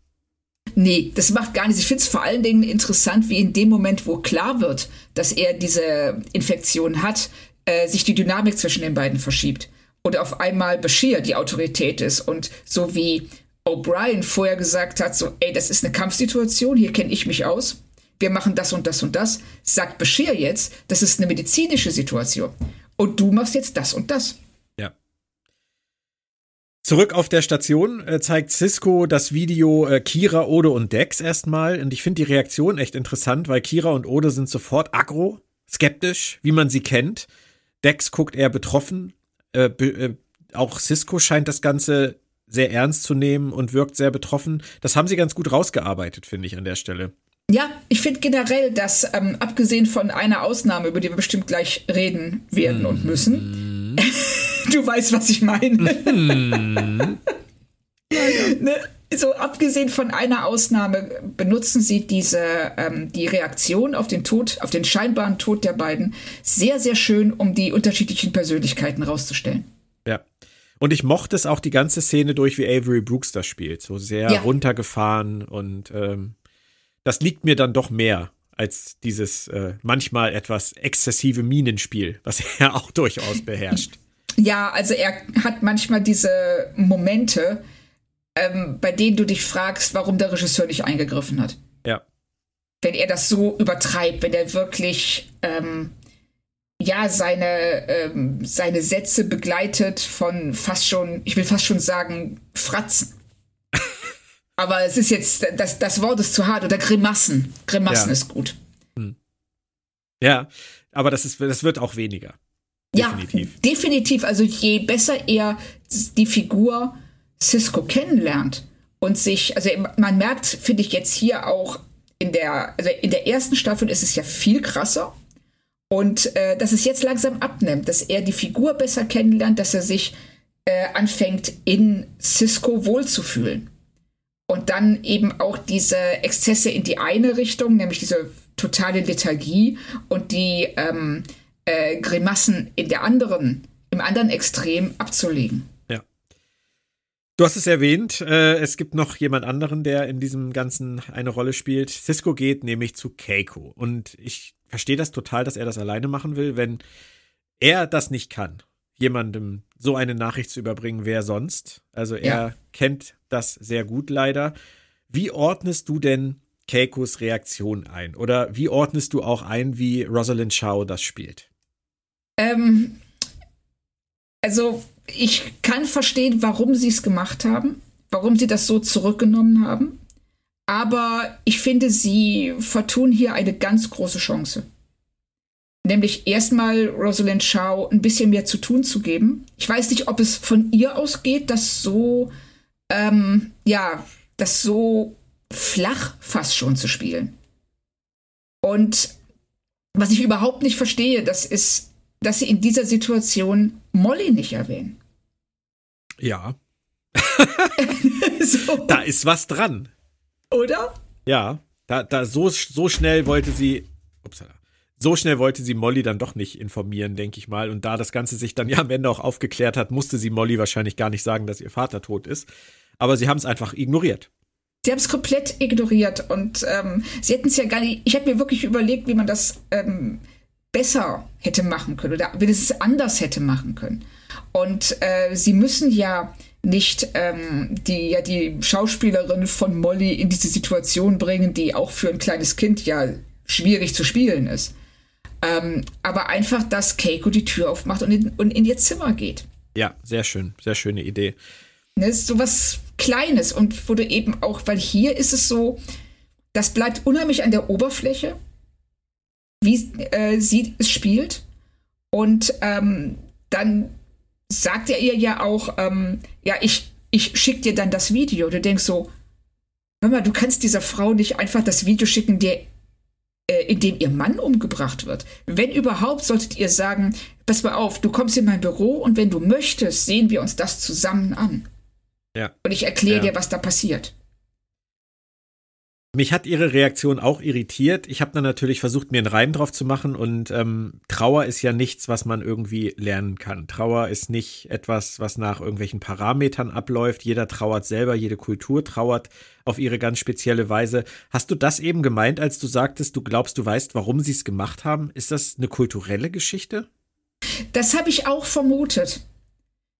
Nee, das macht gar nichts. Ich finde es vor allen Dingen interessant, wie in dem Moment, wo klar wird, dass er diese Infektion hat, äh, sich die Dynamik zwischen den beiden verschiebt. Und auf einmal Bashir die Autorität ist und so wie O'Brien vorher gesagt hat, so, ey, das ist eine Kampfsituation, hier kenne ich mich aus, wir machen das und das und das, sagt Bashir jetzt, das ist eine medizinische Situation. Und du machst jetzt das und das. Ja. Zurück auf der Station äh, zeigt Cisco das Video äh, Kira, Ode und Dex erstmal. Und ich finde die Reaktion echt interessant, weil Kira und Ode sind sofort aggro, skeptisch, wie man sie kennt. Dex guckt eher betroffen. Äh, be äh, auch Cisco scheint das Ganze sehr ernst zu nehmen und wirkt sehr betroffen. Das haben sie ganz gut rausgearbeitet, finde ich, an der Stelle. Ja, ich finde generell, dass ähm, abgesehen von einer Ausnahme, über die wir bestimmt gleich reden werden mm. und müssen, [LAUGHS] du weißt, was ich meine. Mm. [LAUGHS] ne? So abgesehen von einer Ausnahme benutzen sie diese ähm, die Reaktion auf den Tod, auf den scheinbaren Tod der beiden sehr sehr schön, um die unterschiedlichen Persönlichkeiten rauszustellen. Ja. Und ich mochte es auch die ganze Szene durch, wie Avery Brooks das spielt. So sehr ja. runtergefahren und ähm, das liegt mir dann doch mehr als dieses äh, manchmal etwas exzessive Minenspiel, was [LAUGHS] er auch durchaus beherrscht. Ja, also er hat manchmal diese Momente, ähm, bei denen du dich fragst, warum der Regisseur nicht eingegriffen hat. Ja. Wenn er das so übertreibt, wenn er wirklich ähm, ja, seine, ähm, seine Sätze begleitet von fast schon, ich will fast schon sagen, Fratzen. [LAUGHS] Aber es ist jetzt, das, das Wort ist zu hart. Oder Grimassen. Grimassen ja. ist gut. Hm. Ja, aber das, ist, das wird auch weniger. Definitiv. Ja, definitiv. Also je besser er die Figur Cisco kennenlernt und sich, also man merkt, finde ich jetzt hier auch in der, also in der ersten Staffel ist es ja viel krasser. Und äh, dass es jetzt langsam abnimmt, dass er die Figur besser kennenlernt, dass er sich äh, anfängt, in Cisco wohlzufühlen. Und dann eben auch diese Exzesse in die eine Richtung, nämlich diese totale Lethargie und die ähm, äh, Grimassen in der anderen, im anderen Extrem abzulegen. Ja. Du hast es erwähnt, äh, es gibt noch jemand anderen, der in diesem Ganzen eine Rolle spielt. Cisco geht nämlich zu Keiko. Und ich verstehe das total, dass er das alleine machen will. Wenn er das nicht kann, jemandem so eine Nachricht zu überbringen, wer sonst? Also er ja. kennt das sehr gut leider. Wie ordnest du denn Keikos Reaktion ein? Oder wie ordnest du auch ein, wie Rosalind Shaw das spielt? Ähm, also ich kann verstehen, warum sie es gemacht haben, warum sie das so zurückgenommen haben. Aber ich finde, sie vertun hier eine ganz große Chance. nämlich erstmal Rosalind Shaw ein bisschen mehr zu tun zu geben. Ich weiß nicht, ob es von ihr ausgeht, das so, ähm, ja, das so flach fast schon zu spielen. Und was ich überhaupt nicht verstehe, das ist, dass sie in dieser Situation Molly nicht erwähnen. Ja. [LAUGHS] so. Da ist was dran. Oder? Ja, da, da so, so schnell wollte sie, upsala, so schnell wollte sie Molly dann doch nicht informieren, denke ich mal. Und da das Ganze sich dann ja am Ende auch aufgeklärt hat, musste sie Molly wahrscheinlich gar nicht sagen, dass ihr Vater tot ist. Aber sie haben es einfach ignoriert. Sie haben es komplett ignoriert und ähm, sie hätten es ja gar nicht. Ich habe mir wirklich überlegt, wie man das ähm, besser hätte machen können oder wie es anders hätte machen können. Und äh, sie müssen ja nicht ähm, die, ja, die Schauspielerin von Molly in diese Situation bringen, die auch für ein kleines Kind ja schwierig zu spielen ist. Ähm, aber einfach, dass Keiko die Tür aufmacht und in, und in ihr Zimmer geht. Ja, sehr schön, sehr schöne Idee. Das ist so was Kleines und wurde eben auch, weil hier ist es so, das bleibt unheimlich an der Oberfläche, wie äh, sie es spielt. Und ähm, dann sagt er ihr ja auch, ähm, ja, ich, ich schick dir dann das Video. Du denkst so, hör mal, du kannst dieser Frau nicht einfach das Video schicken, der äh, in dem ihr Mann umgebracht wird. Wenn überhaupt, solltet ihr sagen, pass mal auf, du kommst in mein Büro und wenn du möchtest, sehen wir uns das zusammen an. Ja. Und ich erkläre ja. dir, was da passiert. Mich hat ihre Reaktion auch irritiert. Ich habe dann natürlich versucht, mir einen Reim drauf zu machen und ähm, Trauer ist ja nichts, was man irgendwie lernen kann. Trauer ist nicht etwas, was nach irgendwelchen Parametern abläuft. Jeder trauert selber, jede Kultur trauert auf ihre ganz spezielle Weise. Hast du das eben gemeint, als du sagtest, du glaubst, du weißt, warum sie es gemacht haben? Ist das eine kulturelle Geschichte? Das habe ich auch vermutet,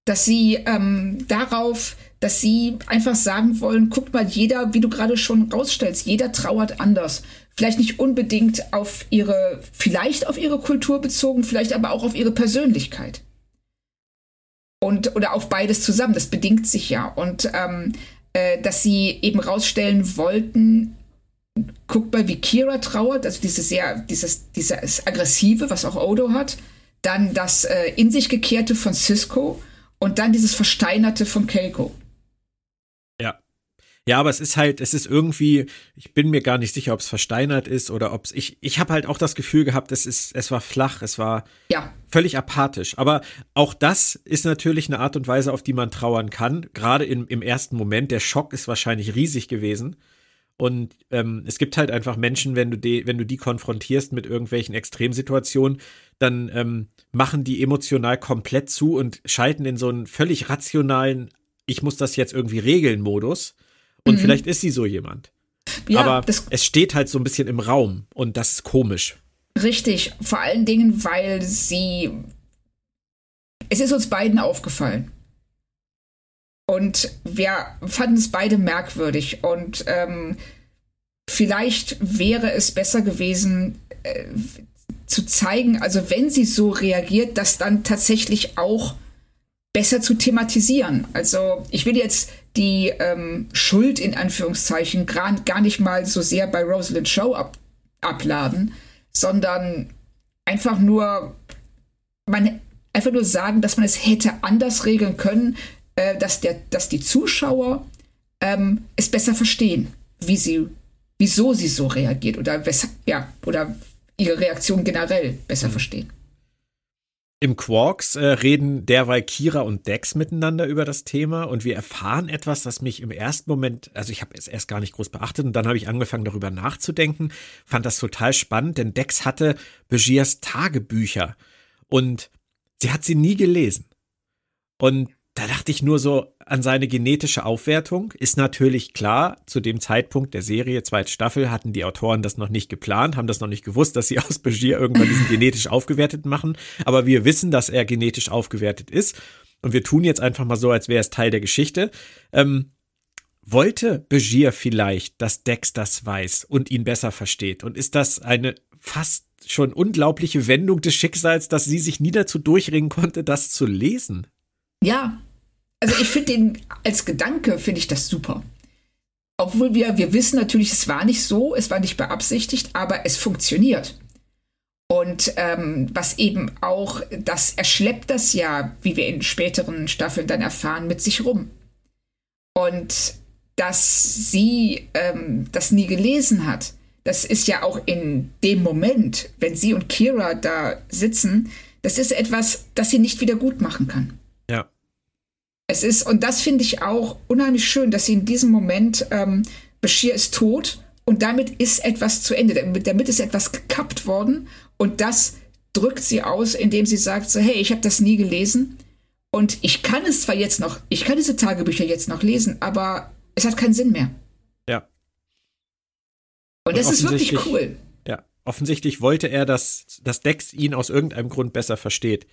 dass sie ähm, darauf dass sie einfach sagen wollen, guck mal, jeder, wie du gerade schon rausstellst, jeder trauert anders. Vielleicht nicht unbedingt auf ihre, vielleicht auf ihre Kultur bezogen, vielleicht aber auch auf ihre Persönlichkeit. Und, oder auf beides zusammen, das bedingt sich ja. Und ähm, äh, dass sie eben rausstellen wollten, guck mal, wie Kira trauert, also dieses sehr, dieses, dieses Aggressive, was auch Odo hat, dann das äh, in sich gekehrte von Cisco und dann dieses Versteinerte von Keiko. Ja, aber es ist halt, es ist irgendwie, ich bin mir gar nicht sicher, ob es versteinert ist oder ob es, ich, ich habe halt auch das Gefühl gehabt, es ist, es war flach, es war ja. völlig apathisch. Aber auch das ist natürlich eine Art und Weise, auf die man trauern kann. Gerade im, im ersten Moment, der Schock ist wahrscheinlich riesig gewesen. Und ähm, es gibt halt einfach Menschen, wenn du, die, wenn du die konfrontierst mit irgendwelchen Extremsituationen, dann ähm, machen die emotional komplett zu und schalten in so einen völlig rationalen, ich muss das jetzt irgendwie regeln Modus. Und mhm. vielleicht ist sie so jemand. Ja, Aber es steht halt so ein bisschen im Raum und das ist komisch. Richtig, vor allen Dingen, weil sie. Es ist uns beiden aufgefallen. Und wir fanden es beide merkwürdig. Und ähm, vielleicht wäre es besser gewesen, äh, zu zeigen, also wenn sie so reagiert, das dann tatsächlich auch besser zu thematisieren. Also ich will jetzt die ähm, Schuld in Anführungszeichen gar, gar nicht mal so sehr bei Rosalind Show ab, abladen, sondern einfach nur man einfach nur sagen, dass man es hätte anders regeln können, äh, dass der, dass die Zuschauer ähm, es besser verstehen, wie sie, wieso sie so reagiert oder weshalb, ja, oder ihre Reaktion generell besser mhm. verstehen. Im Quarks äh, reden derweil Kira und Dex miteinander über das Thema und wir erfahren etwas, das mich im ersten Moment, also ich habe es erst gar nicht groß beachtet und dann habe ich angefangen darüber nachzudenken, fand das total spannend, denn Dex hatte Begiers Tagebücher und sie hat sie nie gelesen. Und da dachte ich nur so an seine genetische Aufwertung. Ist natürlich klar, zu dem Zeitpunkt der Serie, zweite Staffel, hatten die Autoren das noch nicht geplant, haben das noch nicht gewusst, dass sie [LAUGHS] aus Begier irgendwann diesen genetisch aufgewertet machen. Aber wir wissen, dass er genetisch aufgewertet ist. Und wir tun jetzt einfach mal so, als wäre es Teil der Geschichte. Ähm, wollte Begier vielleicht, dass Dex das weiß und ihn besser versteht? Und ist das eine fast schon unglaubliche Wendung des Schicksals, dass sie sich nie dazu durchringen konnte, das zu lesen? Ja, also ich finde den als Gedanke finde ich das super. Obwohl wir, wir wissen natürlich, es war nicht so, es war nicht beabsichtigt, aber es funktioniert. Und ähm, was eben auch, das erschleppt das ja, wie wir in späteren Staffeln dann erfahren, mit sich rum. Und dass sie ähm, das nie gelesen hat, das ist ja auch in dem Moment, wenn sie und Kira da sitzen, das ist etwas, das sie nicht wieder gut machen kann. Ja. Es ist, und das finde ich auch unheimlich schön, dass sie in diesem Moment, ähm, Bashir ist tot und damit ist etwas zu Ende. Damit, ist etwas gekappt worden und das drückt sie aus, indem sie sagt so, hey, ich habe das nie gelesen und ich kann es zwar jetzt noch, ich kann diese Tagebücher jetzt noch lesen, aber es hat keinen Sinn mehr. Ja. Und, und das ist wirklich cool. Ja, offensichtlich wollte er, dass, dass Dex ihn aus irgendeinem Grund besser versteht.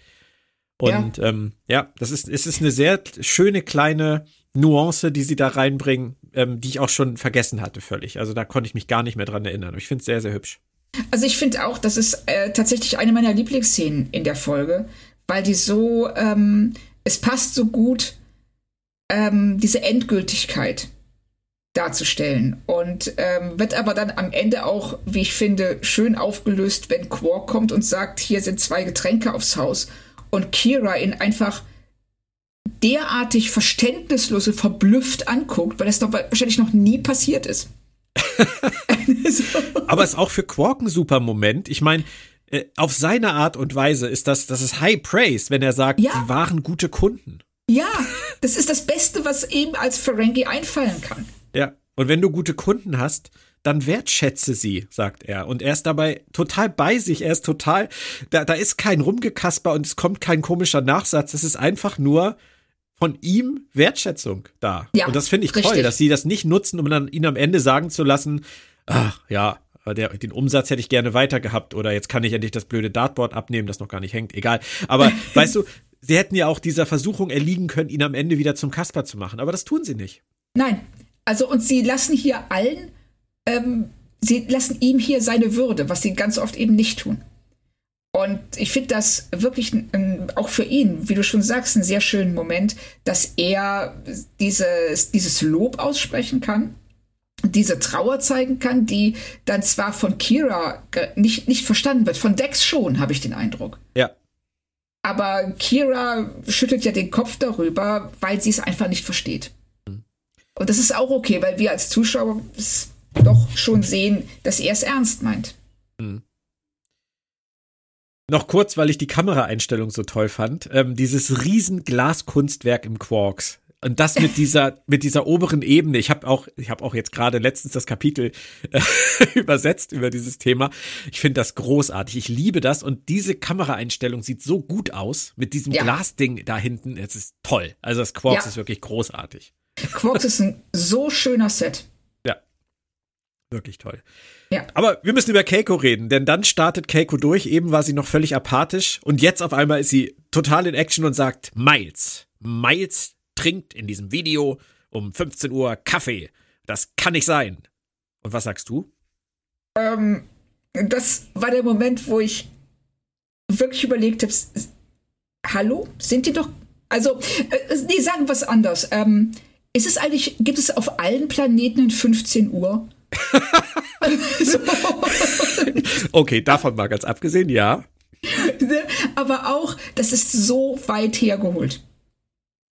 Und ja, ähm, ja das ist, es ist eine sehr schöne kleine Nuance, die sie da reinbringen, ähm, die ich auch schon vergessen hatte völlig. Also da konnte ich mich gar nicht mehr dran erinnern. Ich finde es sehr, sehr hübsch. Also ich finde auch, das ist äh, tatsächlich eine meiner Lieblingsszenen in der Folge, weil die so, ähm, es passt so gut, ähm, diese Endgültigkeit darzustellen. Und ähm, wird aber dann am Ende auch, wie ich finde, schön aufgelöst, wenn Quark kommt und sagt, hier sind zwei Getränke aufs Haus. Und Kira ihn einfach derartig verständnislos und verblüfft anguckt, weil das doch wahrscheinlich noch nie passiert ist. [LAUGHS] Aber es ist auch für Quark ein super Moment. Ich meine, äh, auf seine Art und Weise ist das, das ist High Praise, wenn er sagt, ja. sie waren gute Kunden. Ja, das ist das Beste, was ihm als Ferengi einfallen kann. Ja, und wenn du gute Kunden hast, dann wertschätze sie, sagt er. Und er ist dabei total bei sich. Er ist total, da, da ist kein Rumgekasper und es kommt kein komischer Nachsatz. Es ist einfach nur von ihm Wertschätzung da. Ja, und das finde ich richtig. toll, dass sie das nicht nutzen, um dann ihn am Ende sagen zu lassen, ach ja, der, den Umsatz hätte ich gerne weiter gehabt oder jetzt kann ich endlich das blöde Dartboard abnehmen, das noch gar nicht hängt. Egal. Aber [LAUGHS] weißt du, sie hätten ja auch dieser Versuchung erliegen können, ihn am Ende wieder zum Kasper zu machen. Aber das tun sie nicht. Nein, also, und sie lassen hier allen, ähm, sie lassen ihm hier seine Würde, was sie ganz oft eben nicht tun. Und ich finde das wirklich ähm, auch für ihn, wie du schon sagst, einen sehr schönen Moment, dass er dieses, dieses Lob aussprechen kann, diese Trauer zeigen kann, die dann zwar von Kira nicht, nicht verstanden wird, von Dex schon, habe ich den Eindruck. Ja. Aber Kira schüttelt ja den Kopf darüber, weil sie es einfach nicht versteht. Und das ist auch okay, weil wir als Zuschauer doch schon sehen, dass er es ernst meint. Mhm. Noch kurz, weil ich die Kameraeinstellung so toll fand. Ähm, dieses riesen Glaskunstwerk im Quarks. Und das mit [LAUGHS] dieser, mit dieser oberen Ebene. Ich habe auch, ich habe auch jetzt gerade letztens das Kapitel äh, [LAUGHS] übersetzt über dieses Thema. Ich finde das großartig. Ich liebe das. Und diese Kameraeinstellung sieht so gut aus mit diesem ja. Glasding da hinten. Es ist toll. Also das Quarks ja. ist wirklich großartig. Quarks ist ein so schöner Set. Wirklich toll. Ja. Aber wir müssen über Keiko reden, denn dann startet Keiko durch. Eben war sie noch völlig apathisch und jetzt auf einmal ist sie total in Action und sagt: Miles, Miles trinkt in diesem Video um 15 Uhr Kaffee. Das kann nicht sein. Und was sagst du? Ähm, das war der Moment, wo ich wirklich überlegt habe: Hallo, sind die doch. Also, äh, nee, sagen wir es anders. Ähm, ist es eigentlich, gibt es auf allen Planeten in 15 Uhr? So. [LAUGHS] Okay, davon mal ganz abgesehen, ja. Aber auch, das ist so weit hergeholt.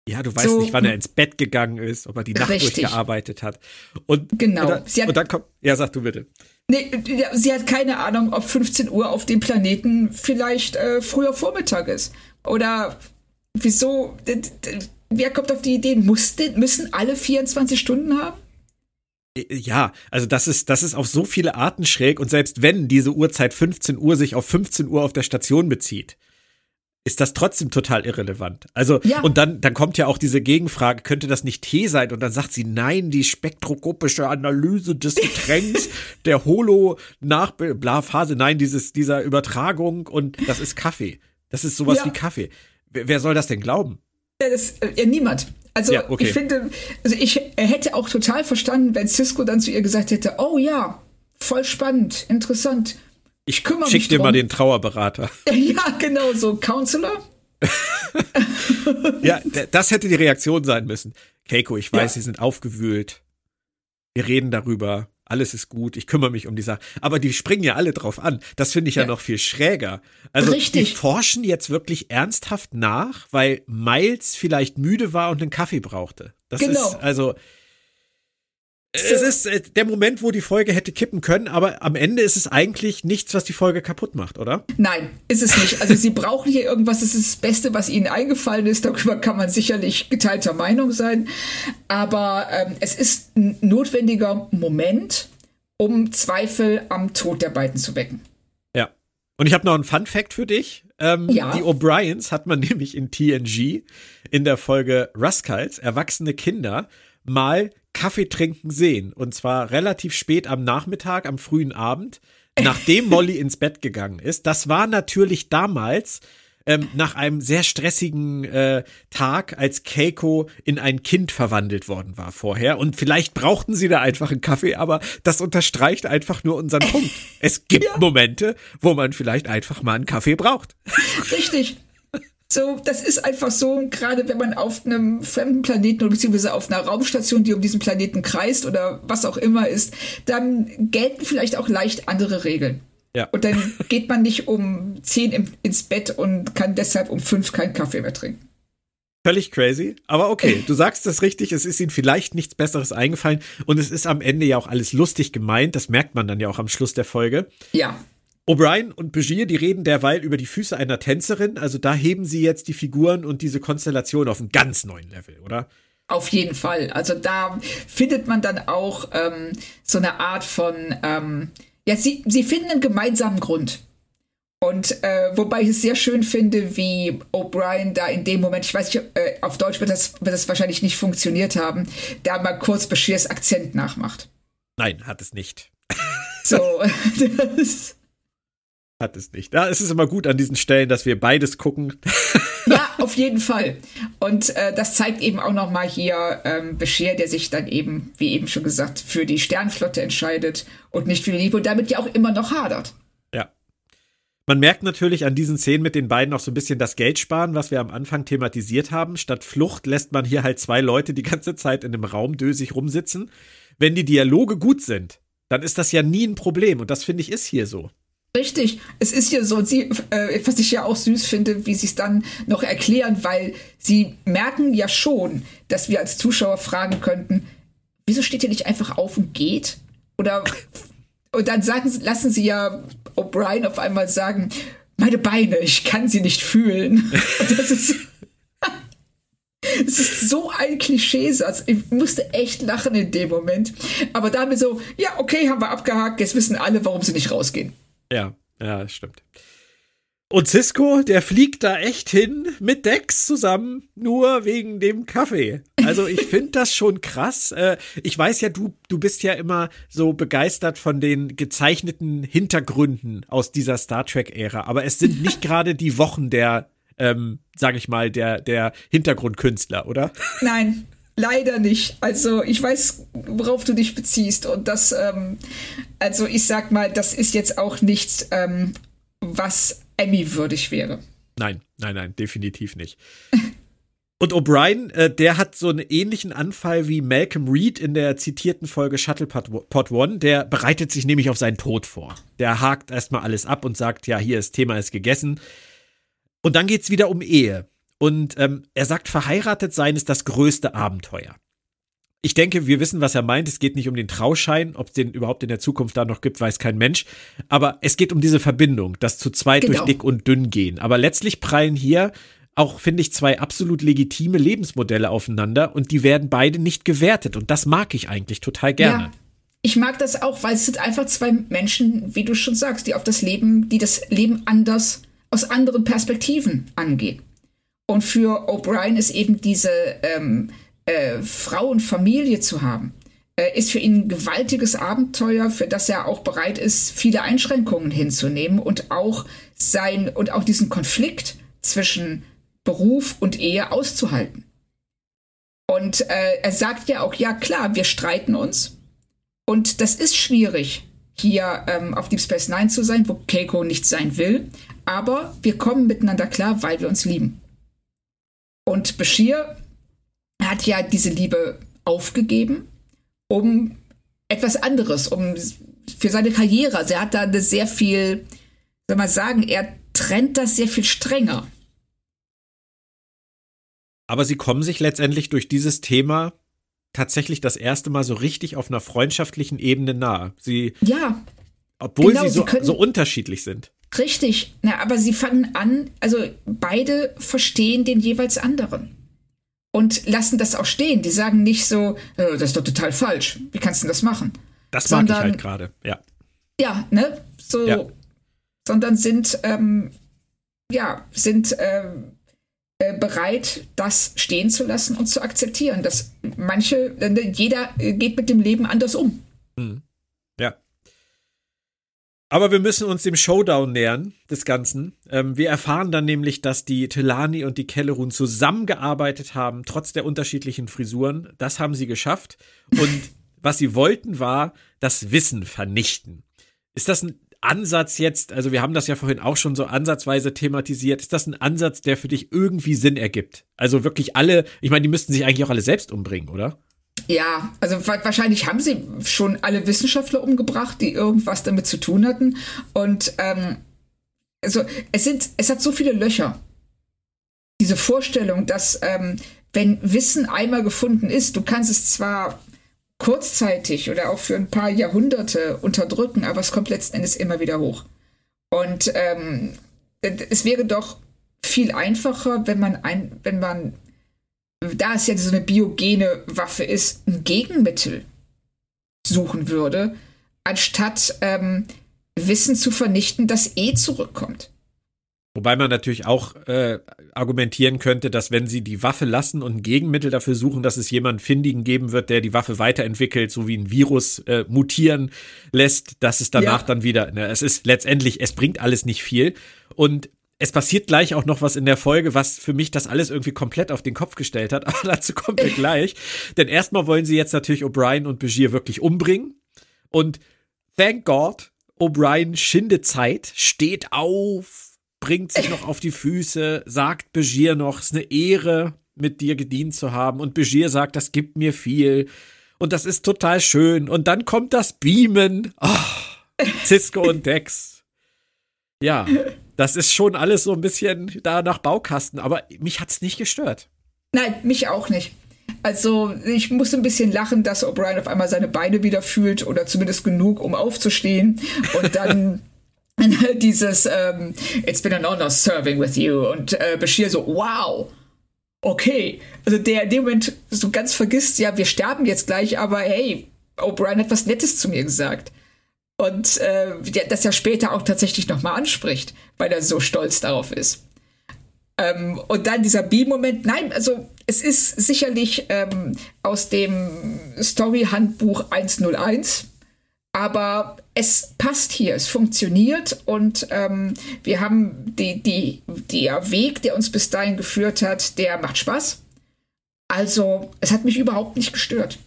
Ja, du weißt so, nicht, wann er ins Bett gegangen ist, ob er die Nacht richtig. durchgearbeitet hat. Und, genau. Und dann, sie hat, und dann kommt, ja, sag du bitte. Nee, sie hat keine Ahnung, ob 15 Uhr auf dem Planeten vielleicht äh, früher Vormittag ist. Oder wieso, wer kommt auf die Idee, mussten, müssen alle 24 Stunden haben? Äh, ja, also das ist, das ist auf so viele Arten schräg und selbst wenn diese Uhrzeit 15 Uhr sich auf 15 Uhr auf der Station bezieht, ist das trotzdem total irrelevant. Also, ja. und dann, dann kommt ja auch diese Gegenfrage, könnte das nicht Tee sein? Und dann sagt sie, nein, die spektroskopische Analyse des [LAUGHS] Getränks, der Holo nach bla Phase, nein, dieses, dieser Übertragung und das ist Kaffee. Das ist sowas ja. wie Kaffee. Wer, wer soll das denn glauben? Ja, das, äh, niemand. Also ja, okay. ich finde, also ich hätte auch total verstanden, wenn Cisco dann zu ihr gesagt hätte, oh ja, voll spannend, interessant. Ich kümmere mich. Schick dir drum. mal den Trauerberater. [LAUGHS] Ja, genau, so Counselor. ja, das hätte die Reaktion sein müssen. Keiko, ich weiß, ja. Sie sind aufgewühlt. Wir reden darüber. Alles ist gut, ich kümmere mich um die Sache. Aber die springen ja alle drauf an. Das finde ich ja. ja. noch viel schräger. Also Richtig. die forschen jetzt wirklich ernsthaft nach, weil Miles vielleicht müde war und einen Kaffee brauchte. Das genau. ist also es ist äh, der Moment, wo die Folge hätte kippen können, aber am Ende ist es eigentlich nichts, was die Folge kaputt macht, oder? Nein, ist es nicht. Also sie brauchen hier irgendwas, das ist das Beste, was ihnen eingefallen ist. Darüber kann man sicherlich geteilter Meinung sein. Aber ähm, es ist ein notwendiger Moment, um Zweifel am Tod der beiden zu wecken. Ja. Und ich habe noch einen Fun Fact für dich. Ähm, ja. Die O'Briens hat man [LAUGHS] nämlich in TNG in der Folge Ruscals, erwachsene Kinder, mal Kaffee trinken sehen. Und zwar relativ spät am Nachmittag, am frühen Abend, [LAUGHS] nachdem Molly ins Bett gegangen ist. Das war natürlich damals ähm, nach einem sehr stressigen äh, Tag, als Keiko in ein Kind verwandelt worden war vorher. Und vielleicht brauchten sie da einfach einen Kaffee, aber das unterstreicht einfach nur unseren Punkt. [LAUGHS] Es gibt ja. Momente, wo man vielleicht einfach mal einen Kaffee braucht. Richtig. So, das ist einfach so, gerade wenn man auf einem fremden Planeten oder beziehungsweise auf einer Raumstation, die um diesen Planeten kreist oder was auch immer ist, dann gelten vielleicht auch leicht andere Regeln. Ja. Und dann geht man nicht um zehn im, ins Bett und kann deshalb um fünf keinen Kaffee mehr trinken. Völlig crazy. Aber okay, du sagst das richtig, es ist ihnen vielleicht nichts Besseres eingefallen und es ist am Ende ja auch alles lustig gemeint. Das merkt man dann ja auch am Schluss der Folge. Ja. O'Brien und Begier, die reden derweil über die Füße einer Tänzerin. Also da heben sie jetzt die Figuren und diese Konstellation auf einen ganz neuen Level, oder? Auf jeden Fall. Also da findet man dann auch ähm, so eine Art von, ähm, ja, sie, sie finden einen gemeinsamen Grund. Und äh, wobei ich es sehr schön finde, wie O'Brien da in dem Moment, ich weiß nicht, äh, auf Deutsch wird das, wird das wahrscheinlich nicht funktioniert haben, da mal kurz Bashirs Akzent nachmacht. Nein, hat es nicht. So, [LAUGHS] [LAUGHS] das, hat es nicht. Ja, es ist immer gut an diesen Stellen, dass wir beides gucken. Ja, [LAUGHS] auf jeden Fall. Und äh, das zeigt eben auch noch mal hier ähm, Bescheer, der sich dann eben, wie eben schon gesagt, für die Sternflotte entscheidet und nicht für die Liebe und damit ja auch immer noch hadert. Ja. Man merkt natürlich an diesen Szenen mit den beiden auch so ein bisschen das Geld sparen, was wir am Anfang thematisiert haben. Statt Flucht lässt man hier halt zwei Leute die ganze Zeit in einem Raum dösig rumsitzen. Wenn die Dialoge gut sind, dann ist das ja nie ein Problem. Und das finde ich ist hier so. Richtig, es ist ja so, sie, äh, was ich ja auch süß finde, wie sie es dann noch erklären, weil sie merken ja schon, dass wir als Zuschauer fragen könnten, wieso steht ihr nicht einfach auf und geht? Oder und dann sagen, lassen sie ja O'Brien auf einmal sagen, meine Beine, ich kann sie nicht fühlen. [LAUGHS] das ist es ist so ein Klischeesatz. Ich musste echt lachen in dem Moment. Aber damit so, ja, okay, haben wir abgehakt. Jetzt wissen alle, warum sie nicht rausgehen. Ja, ja, stimmt. Und Cisco, der fliegt da echt hin mit Dex zusammen, nur wegen dem Kaffee. Also ich finde [LAUGHS] das schon krass. Äh, ich weiß ja, du, du bist ja immer so begeistert von den gezeichneten Hintergründen aus dieser Star Trek-Ära, aber es sind nicht [LAUGHS] gerade die Wochen der, ähm, sag ich mal, der, der Hintergrundkünstler, oder? Nein, Leider nicht. Also ich weiß, worauf du dich beziehst. Und das, ähm, also ich sag mal, das ist jetzt auch nichts, ähm, was Emmy würdig wäre. Nein, nein, nein, definitiv nicht. [LAUGHS] Und O'Brien, äh, der hat so einen ähnlichen Anfall wie Malcolm Reed in der zitierten Folge Shuttlepod One. Der bereitet sich nämlich auf seinen Tod vor. Der hakt erstmal alles ab und sagt, ja, hier, das Thema ist gegessen. Und dann geht's wieder um Ehe. Und ähm, er sagt, verheiratet sein ist das größte Abenteuer. Ich denke, wir wissen, was er meint. Es geht nicht um den Trauschein, ob es den überhaupt in der Zukunft da noch gibt, weiß kein Mensch. Aber es geht um diese Verbindung, das zu zweit genau. durch dick und dünn gehen. Aber letztlich prallen hier auch, finde ich, zwei absolut legitime Lebensmodelle aufeinander und die werden beide nicht gewertet. Und das mag ich eigentlich total gerne. Ja. Ich mag das auch, weil es sind einfach zwei Menschen, wie du schon sagst, die auf das Leben, die das Leben anders, aus anderen Perspektiven angehen. Und für O'Brien ist eben diese ähm, äh, Familie zu haben, äh, ist für ihn ein gewaltiges Abenteuer, für das er auch bereit ist, viele Einschränkungen hinzunehmen und auch sein und auch diesen Konflikt zwischen Beruf und Ehe auszuhalten. Und äh, er sagt ja auch, ja klar, wir streiten uns. Und das ist schwierig, hier ähm, auf Deep Space Nine zu sein, wo Keiko nicht sein will. Aber wir kommen miteinander klar, weil wir uns lieben. Und Bashir hat ja diese Liebe aufgegeben, um etwas anderes, um für seine Karriere. Also er hat da eine sehr viel, soll man sagen, er trennt das sehr viel strenger. Aber sie kommen sich letztendlich durch dieses Thema tatsächlich das erste Mal so richtig auf einer freundschaftlichen Ebene nahe. Sie, ja. Obwohl genau, sie, so, sie so unterschiedlich sind. Richtig. Na, aber sie fangen an, also beide verstehen den jeweils anderen. Und lassen das auch stehen. Die sagen nicht so, äh, das ist doch total falsch. Wie kannst du das machen? Das Sondern, mag ich halt gerade, ja. Ja, ne? So, ja. sondern sind, ähm, ja, sind ähm, äh, bereit, das stehen zu lassen und zu akzeptieren, dass manche, äh, jeder geht mit dem Leben anders um. Mhm. Aber wir müssen uns dem Showdown nähern des Ganzen. Ähm, wir erfahren dann nämlich, dass die Telani und die Kellerun zusammengearbeitet haben, trotz der unterschiedlichen Frisuren. Das haben sie geschafft. Und [LAUGHS] was sie wollten, war das Wissen vernichten. Ist das ein Ansatz jetzt, also wir haben das ja vorhin auch schon so ansatzweise thematisiert, ist das ein Ansatz, der für dich irgendwie Sinn ergibt? Also wirklich alle, ich meine, die müssten sich eigentlich auch alle selbst umbringen, oder? Ja, also wahrscheinlich haben sie schon alle Wissenschaftler umgebracht, die irgendwas damit zu tun hatten. Und ähm, also es sind, es hat so viele Löcher. Diese Vorstellung, dass ähm, wenn Wissen einmal gefunden ist, du kannst es zwar kurzzeitig oder auch für ein paar Jahrhunderte unterdrücken, aber es kommt letzten Endes immer wieder hoch. Und ähm, es wäre doch viel einfacher, wenn man ein, wenn man da es ja so eine biogene Waffe ist, ein Gegenmittel suchen würde, anstatt ähm, Wissen zu vernichten, das eh zurückkommt. Wobei man natürlich auch äh, argumentieren könnte, dass wenn sie die Waffe lassen und ein Gegenmittel dafür suchen, dass es jemanden Findigen geben wird, der die Waffe weiterentwickelt, so wie ein Virus äh, mutieren lässt, dass es danach ja. dann wieder, ne, es ist letztendlich, es bringt alles nicht viel. Und es passiert gleich auch noch was in der Folge, was für mich das alles irgendwie komplett auf den Kopf gestellt hat, [LAUGHS] aber dazu kommen wir [LAUGHS] gleich. Denn erstmal wollen sie jetzt natürlich O'Brien und Begier wirklich umbringen. Und thank God, O'Brien schindet Zeit, steht auf, bringt sich noch auf die Füße, sagt Begier noch, es ist eine Ehre, mit dir gedient zu haben. Und Begier sagt, das gibt mir viel. Und das ist total schön. Und dann kommt das Beamen. Oh, Cisco und [LAUGHS] Dex. Ja, das ist schon alles so ein bisschen da nach Baukasten, aber mich hat es nicht gestört. Nein, mich auch nicht. Also ich musste ein bisschen lachen, dass O'Brien auf einmal seine Beine wieder fühlt oder zumindest genug, um aufzustehen. Und dann [LAUGHS] dieses ähm, It's been an honor serving with you und äh, Bashir so, wow, okay. Also der in dem Moment so ganz vergisst, ja, wir sterben jetzt gleich, aber hey, O'Brien hat was Nettes zu mir gesagt und äh, das ja später auch tatsächlich nochmal anspricht, weil er so stolz darauf ist. Ähm, und dann dieser B-Moment, nein, also es ist sicherlich ähm, aus dem Story-Handbuch 101, aber es passt hier, es funktioniert und ähm, wir haben die, die, der Weg, der uns bis dahin geführt hat, der macht Spaß. Also es hat mich überhaupt nicht gestört.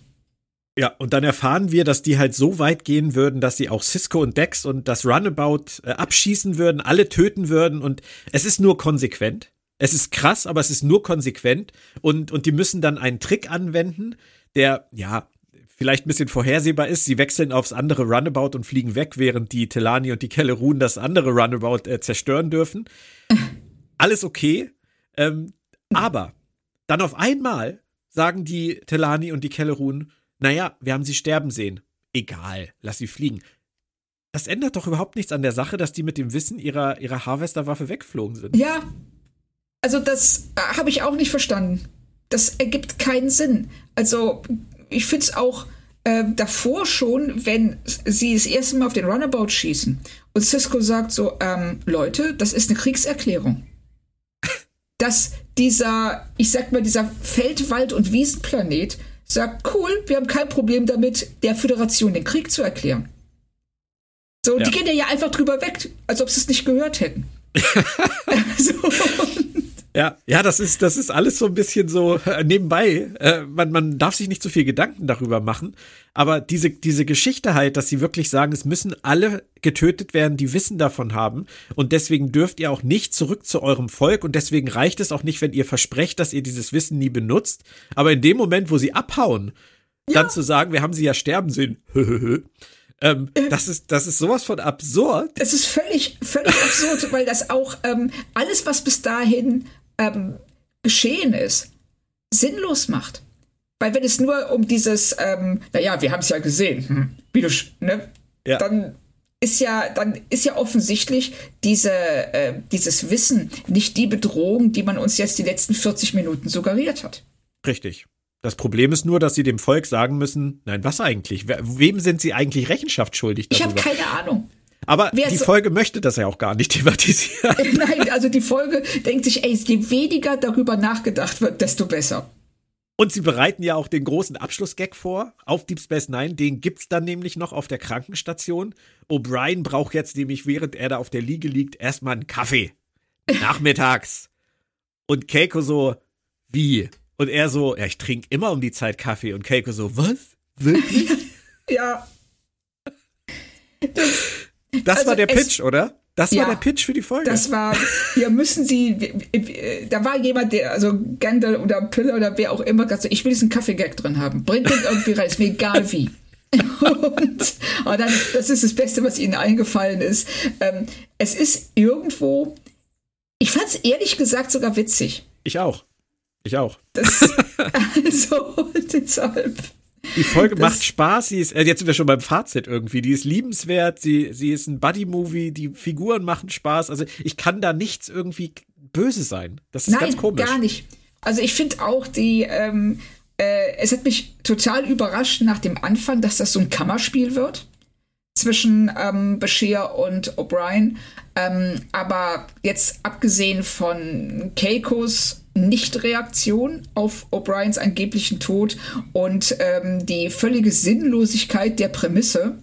Ja, und dann erfahren wir, dass die halt so weit gehen würden, dass sie auch Cisco und Dex und das Runabout äh, abschießen würden, alle töten würden und es ist nur konsequent. Es ist krass, aber es ist nur konsequent und, und die müssen dann einen Trick anwenden, der, ja, vielleicht ein bisschen vorhersehbar ist. Sie wechseln aufs andere Runabout und fliegen weg, während die Telani und die Kellerun das andere Runabout äh, zerstören dürfen. [LAUGHS] Alles okay. Ähm, aber dann auf einmal sagen die Telani und die Kellerun, naja, wir haben sie sterben sehen. Egal, lass sie fliegen. Das ändert doch überhaupt nichts an der Sache, dass die mit dem Wissen ihrer, ihrer Harvester-Waffe weggeflogen sind. Ja, also das äh, habe ich auch nicht verstanden. Das ergibt keinen Sinn. Also ich finde es auch äh, davor schon, wenn sie das erste Mal auf den Runabout schießen und Cisco sagt so, ähm, Leute, das ist eine Kriegserklärung. [LAUGHS] Dass dieser, ich sag mal, dieser Feldwald- und Wiesenplanet sagt, cool, wir haben kein Problem damit, der Föderation den Krieg zu erklären. So, ja. die gehen ja einfach drüber weg, als ob sie es nicht gehört hätten. [LAUGHS] so. Ja, ja, das ist, das ist alles so ein bisschen so äh, nebenbei. Äh, man, man darf sich nicht zu so viel Gedanken darüber machen. Aber diese, diese Geschichte halt, dass sie wirklich sagen, es müssen alle getötet werden, die Wissen davon haben. Und deswegen dürft ihr auch nicht zurück zu eurem Volk. Und deswegen reicht es auch nicht, wenn ihr versprecht, dass ihr dieses Wissen nie benutzt. Aber in dem Moment, wo sie abhauen, dann zu sagen, wir haben sie ja sterben sehen. ähm, das, ist, das ist sowas von absurd. Es ist völlig, völlig absurd, weil das auch ähm, alles, was bis dahin ähm, geschehen ist, sinnlos macht. Weil wenn es nur um dieses, ähm, naja, wir haben es ja gesehen, hm, wie du, ne, Ja. dann ist ja, dann ist ja offensichtlich diese, äh, dieses Wissen nicht die Bedrohung, die man uns jetzt die letzten 40 Minuten suggeriert hat. Richtig. Das Problem ist nur, dass sie dem Volk sagen müssen, nein, was eigentlich? Wem sind sie eigentlich Rechenschaft schuldig Ich habe darüber? keine Ahnung. Aber wer die so- Folge möchte das ja auch gar nicht [LAUGHS] thematisieren. [LAUGHS] Nein, also die Folge denkt sich, ey, je weniger darüber nachgedacht wird, desto besser. Und sie bereiten ja auch den großen Abschlussgag vor auf Deep Space Nine. Den gibt's dann nämlich noch auf der Krankenstation. O'Brien braucht jetzt nämlich, während er da auf der Liege liegt, erstmal einen Kaffee. [LAUGHS] Nachmittags. Und Keiko so, wie? Und er so, ja, ich trinke immer um die Zeit Kaffee. Und Keiko so, was? Wirklich? Ja, Das Also war der Pitch, oder? Das Ja. war der Pitch für die Folge. das war, hier müssen Sie, da war jemand, der, also Gandalf oder Pille oder wer auch immer, gesagt, ich will diesen Kaffee-Gag drin haben. Bringt den irgendwie rein, ist mir egal wie. [LAUGHS] Und, aber dann, das ist das Beste, was Ihnen eingefallen ist. Ähm, es ist irgendwo, ich fand es ehrlich gesagt sogar witzig. ich auch. Ich auch. Das, [LAUGHS] [LAUGHS] also, deshalb. Die Folge Das- macht Spaß. Sie ist, äh, jetzt sind wir schon beim Fazit irgendwie. Die ist liebenswert. Sie, sie ist ein Buddy-Movie. Die Figuren machen Spaß. Also ich kann da nichts irgendwie böse sein. Das ist Nein, ganz komisch. gar nicht. Also ich finde auch die, ähm, äh, es hat mich total überrascht nach dem Anfang, dass das so ein Kammerspiel wird zwischen ähm, Bashir und O'Brien. Ähm, aber jetzt abgesehen von Keikos Nichtreaktion auf O'Briens angeblichen Tod und ähm, die völlige Sinnlosigkeit der Prämisse,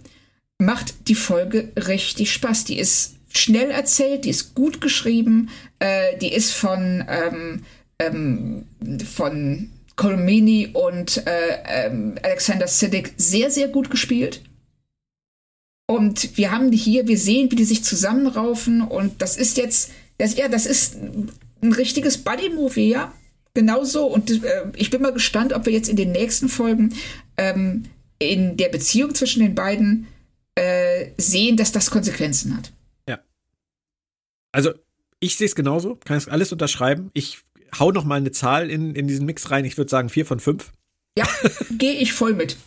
macht die Folge richtig Spaß. Die ist schnell erzählt, die ist gut geschrieben, äh, die ist von, ähm, ähm, von Colmini und äh, ähm, Alexander Siddig sehr, sehr gut gespielt. Und wir haben hier, wir sehen, wie die sich zusammenraufen und das ist jetzt, das, ja, das ist ein richtiges Buddy-Movie, ja. Genauso. Und äh, ich bin mal gespannt, ob wir jetzt in den nächsten Folgen ähm, in der Beziehung zwischen den beiden äh, sehen, dass das Konsequenzen hat. Also ich sehe es genauso. Kann es alles unterschreiben. Ich hau noch mal eine Zahl in, in diesen Mix rein. Ich würde sagen vier von fünf. Ja, [LAUGHS] gehe ich voll mit.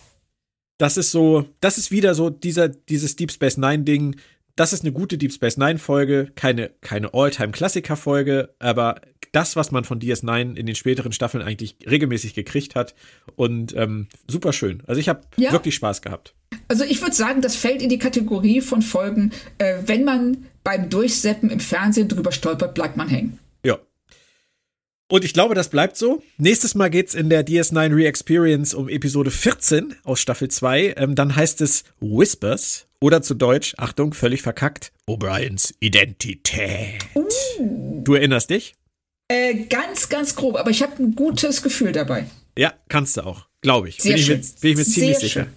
Das ist so, das ist wieder so dieser, dieses Deep Space Nine Ding. Das ist eine gute Deep Space Nine Folge, keine, keine All-Time-Klassiker Folge, aber das, was man von DS9 in den späteren Staffeln eigentlich regelmäßig gekriegt hat und ähm, super schön. Also ich habe Ja. wirklich Spaß gehabt. Also ich würde sagen, das fällt in die Kategorie von Folgen, äh, wenn man beim Durchseppen im Fernsehen drüber stolpert, bleibt man hängen. Ja. Und ich glaube, das bleibt so. Nächstes Mal geht's in der DS9 Re-Experience um Episode 14 aus Staffel 2. Ähm, dann heißt es Whispers oder zu Deutsch, Achtung, völlig verkackt, O'Briens Identität. Du erinnerst dich? Äh, ganz, ganz grob, aber ich habe ein gutes Gefühl dabei. Ja, kannst du auch, glaube ich. Sehr bin, ich schön. mir, bin ich mir ziemlich Sehr sicher. schön.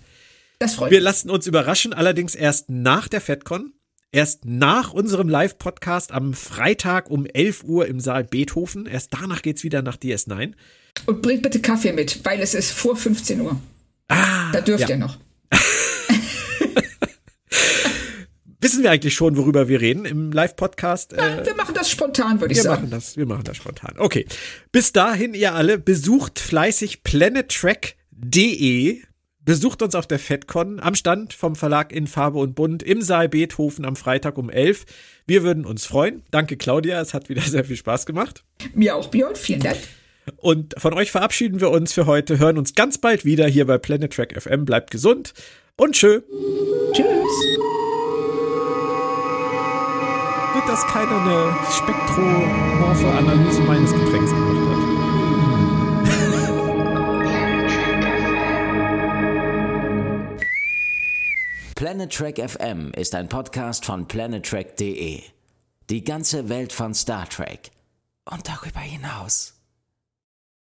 Das freut Wir mich. lassen uns überraschen, allerdings erst nach der FedCon. Erst nach unserem Live-Podcast am Freitag um 11 Uhr im Saal Beethoven. Erst danach geht's wieder nach DS9. Und bringt bitte Kaffee mit, weil es ist vor 15 Uhr. Ah, Da dürft ja. ihr noch. [LAUGHS] Wissen wir eigentlich schon, worüber wir reden im Live-Podcast? Äh, Wir machen das spontan, würde ich wir sagen. machen das, wir machen das spontan. Okay. Bis dahin, ihr alle, besucht fleißig planettrack.de. Besucht uns auf der FedCon am Stand vom Verlag in Farbe und Bunt im Saal Beethoven am Freitag um 11. Wir würden uns freuen. Danke, Claudia. Es hat wieder [LAUGHS] sehr viel Spaß gemacht. Mir auch, Björn, vielen Dank. Und von euch verabschieden wir uns für heute, hören uns ganz bald wieder hier bei Planet Track FM. Bleibt gesund und tschö. Tschüss. Dass keiner eine spektromorphe Analyse meines Getränks gemacht hat. Planet Trek FM ist ein Podcast von planettrek.de. Die ganze Welt von Star Trek und darüber hinaus.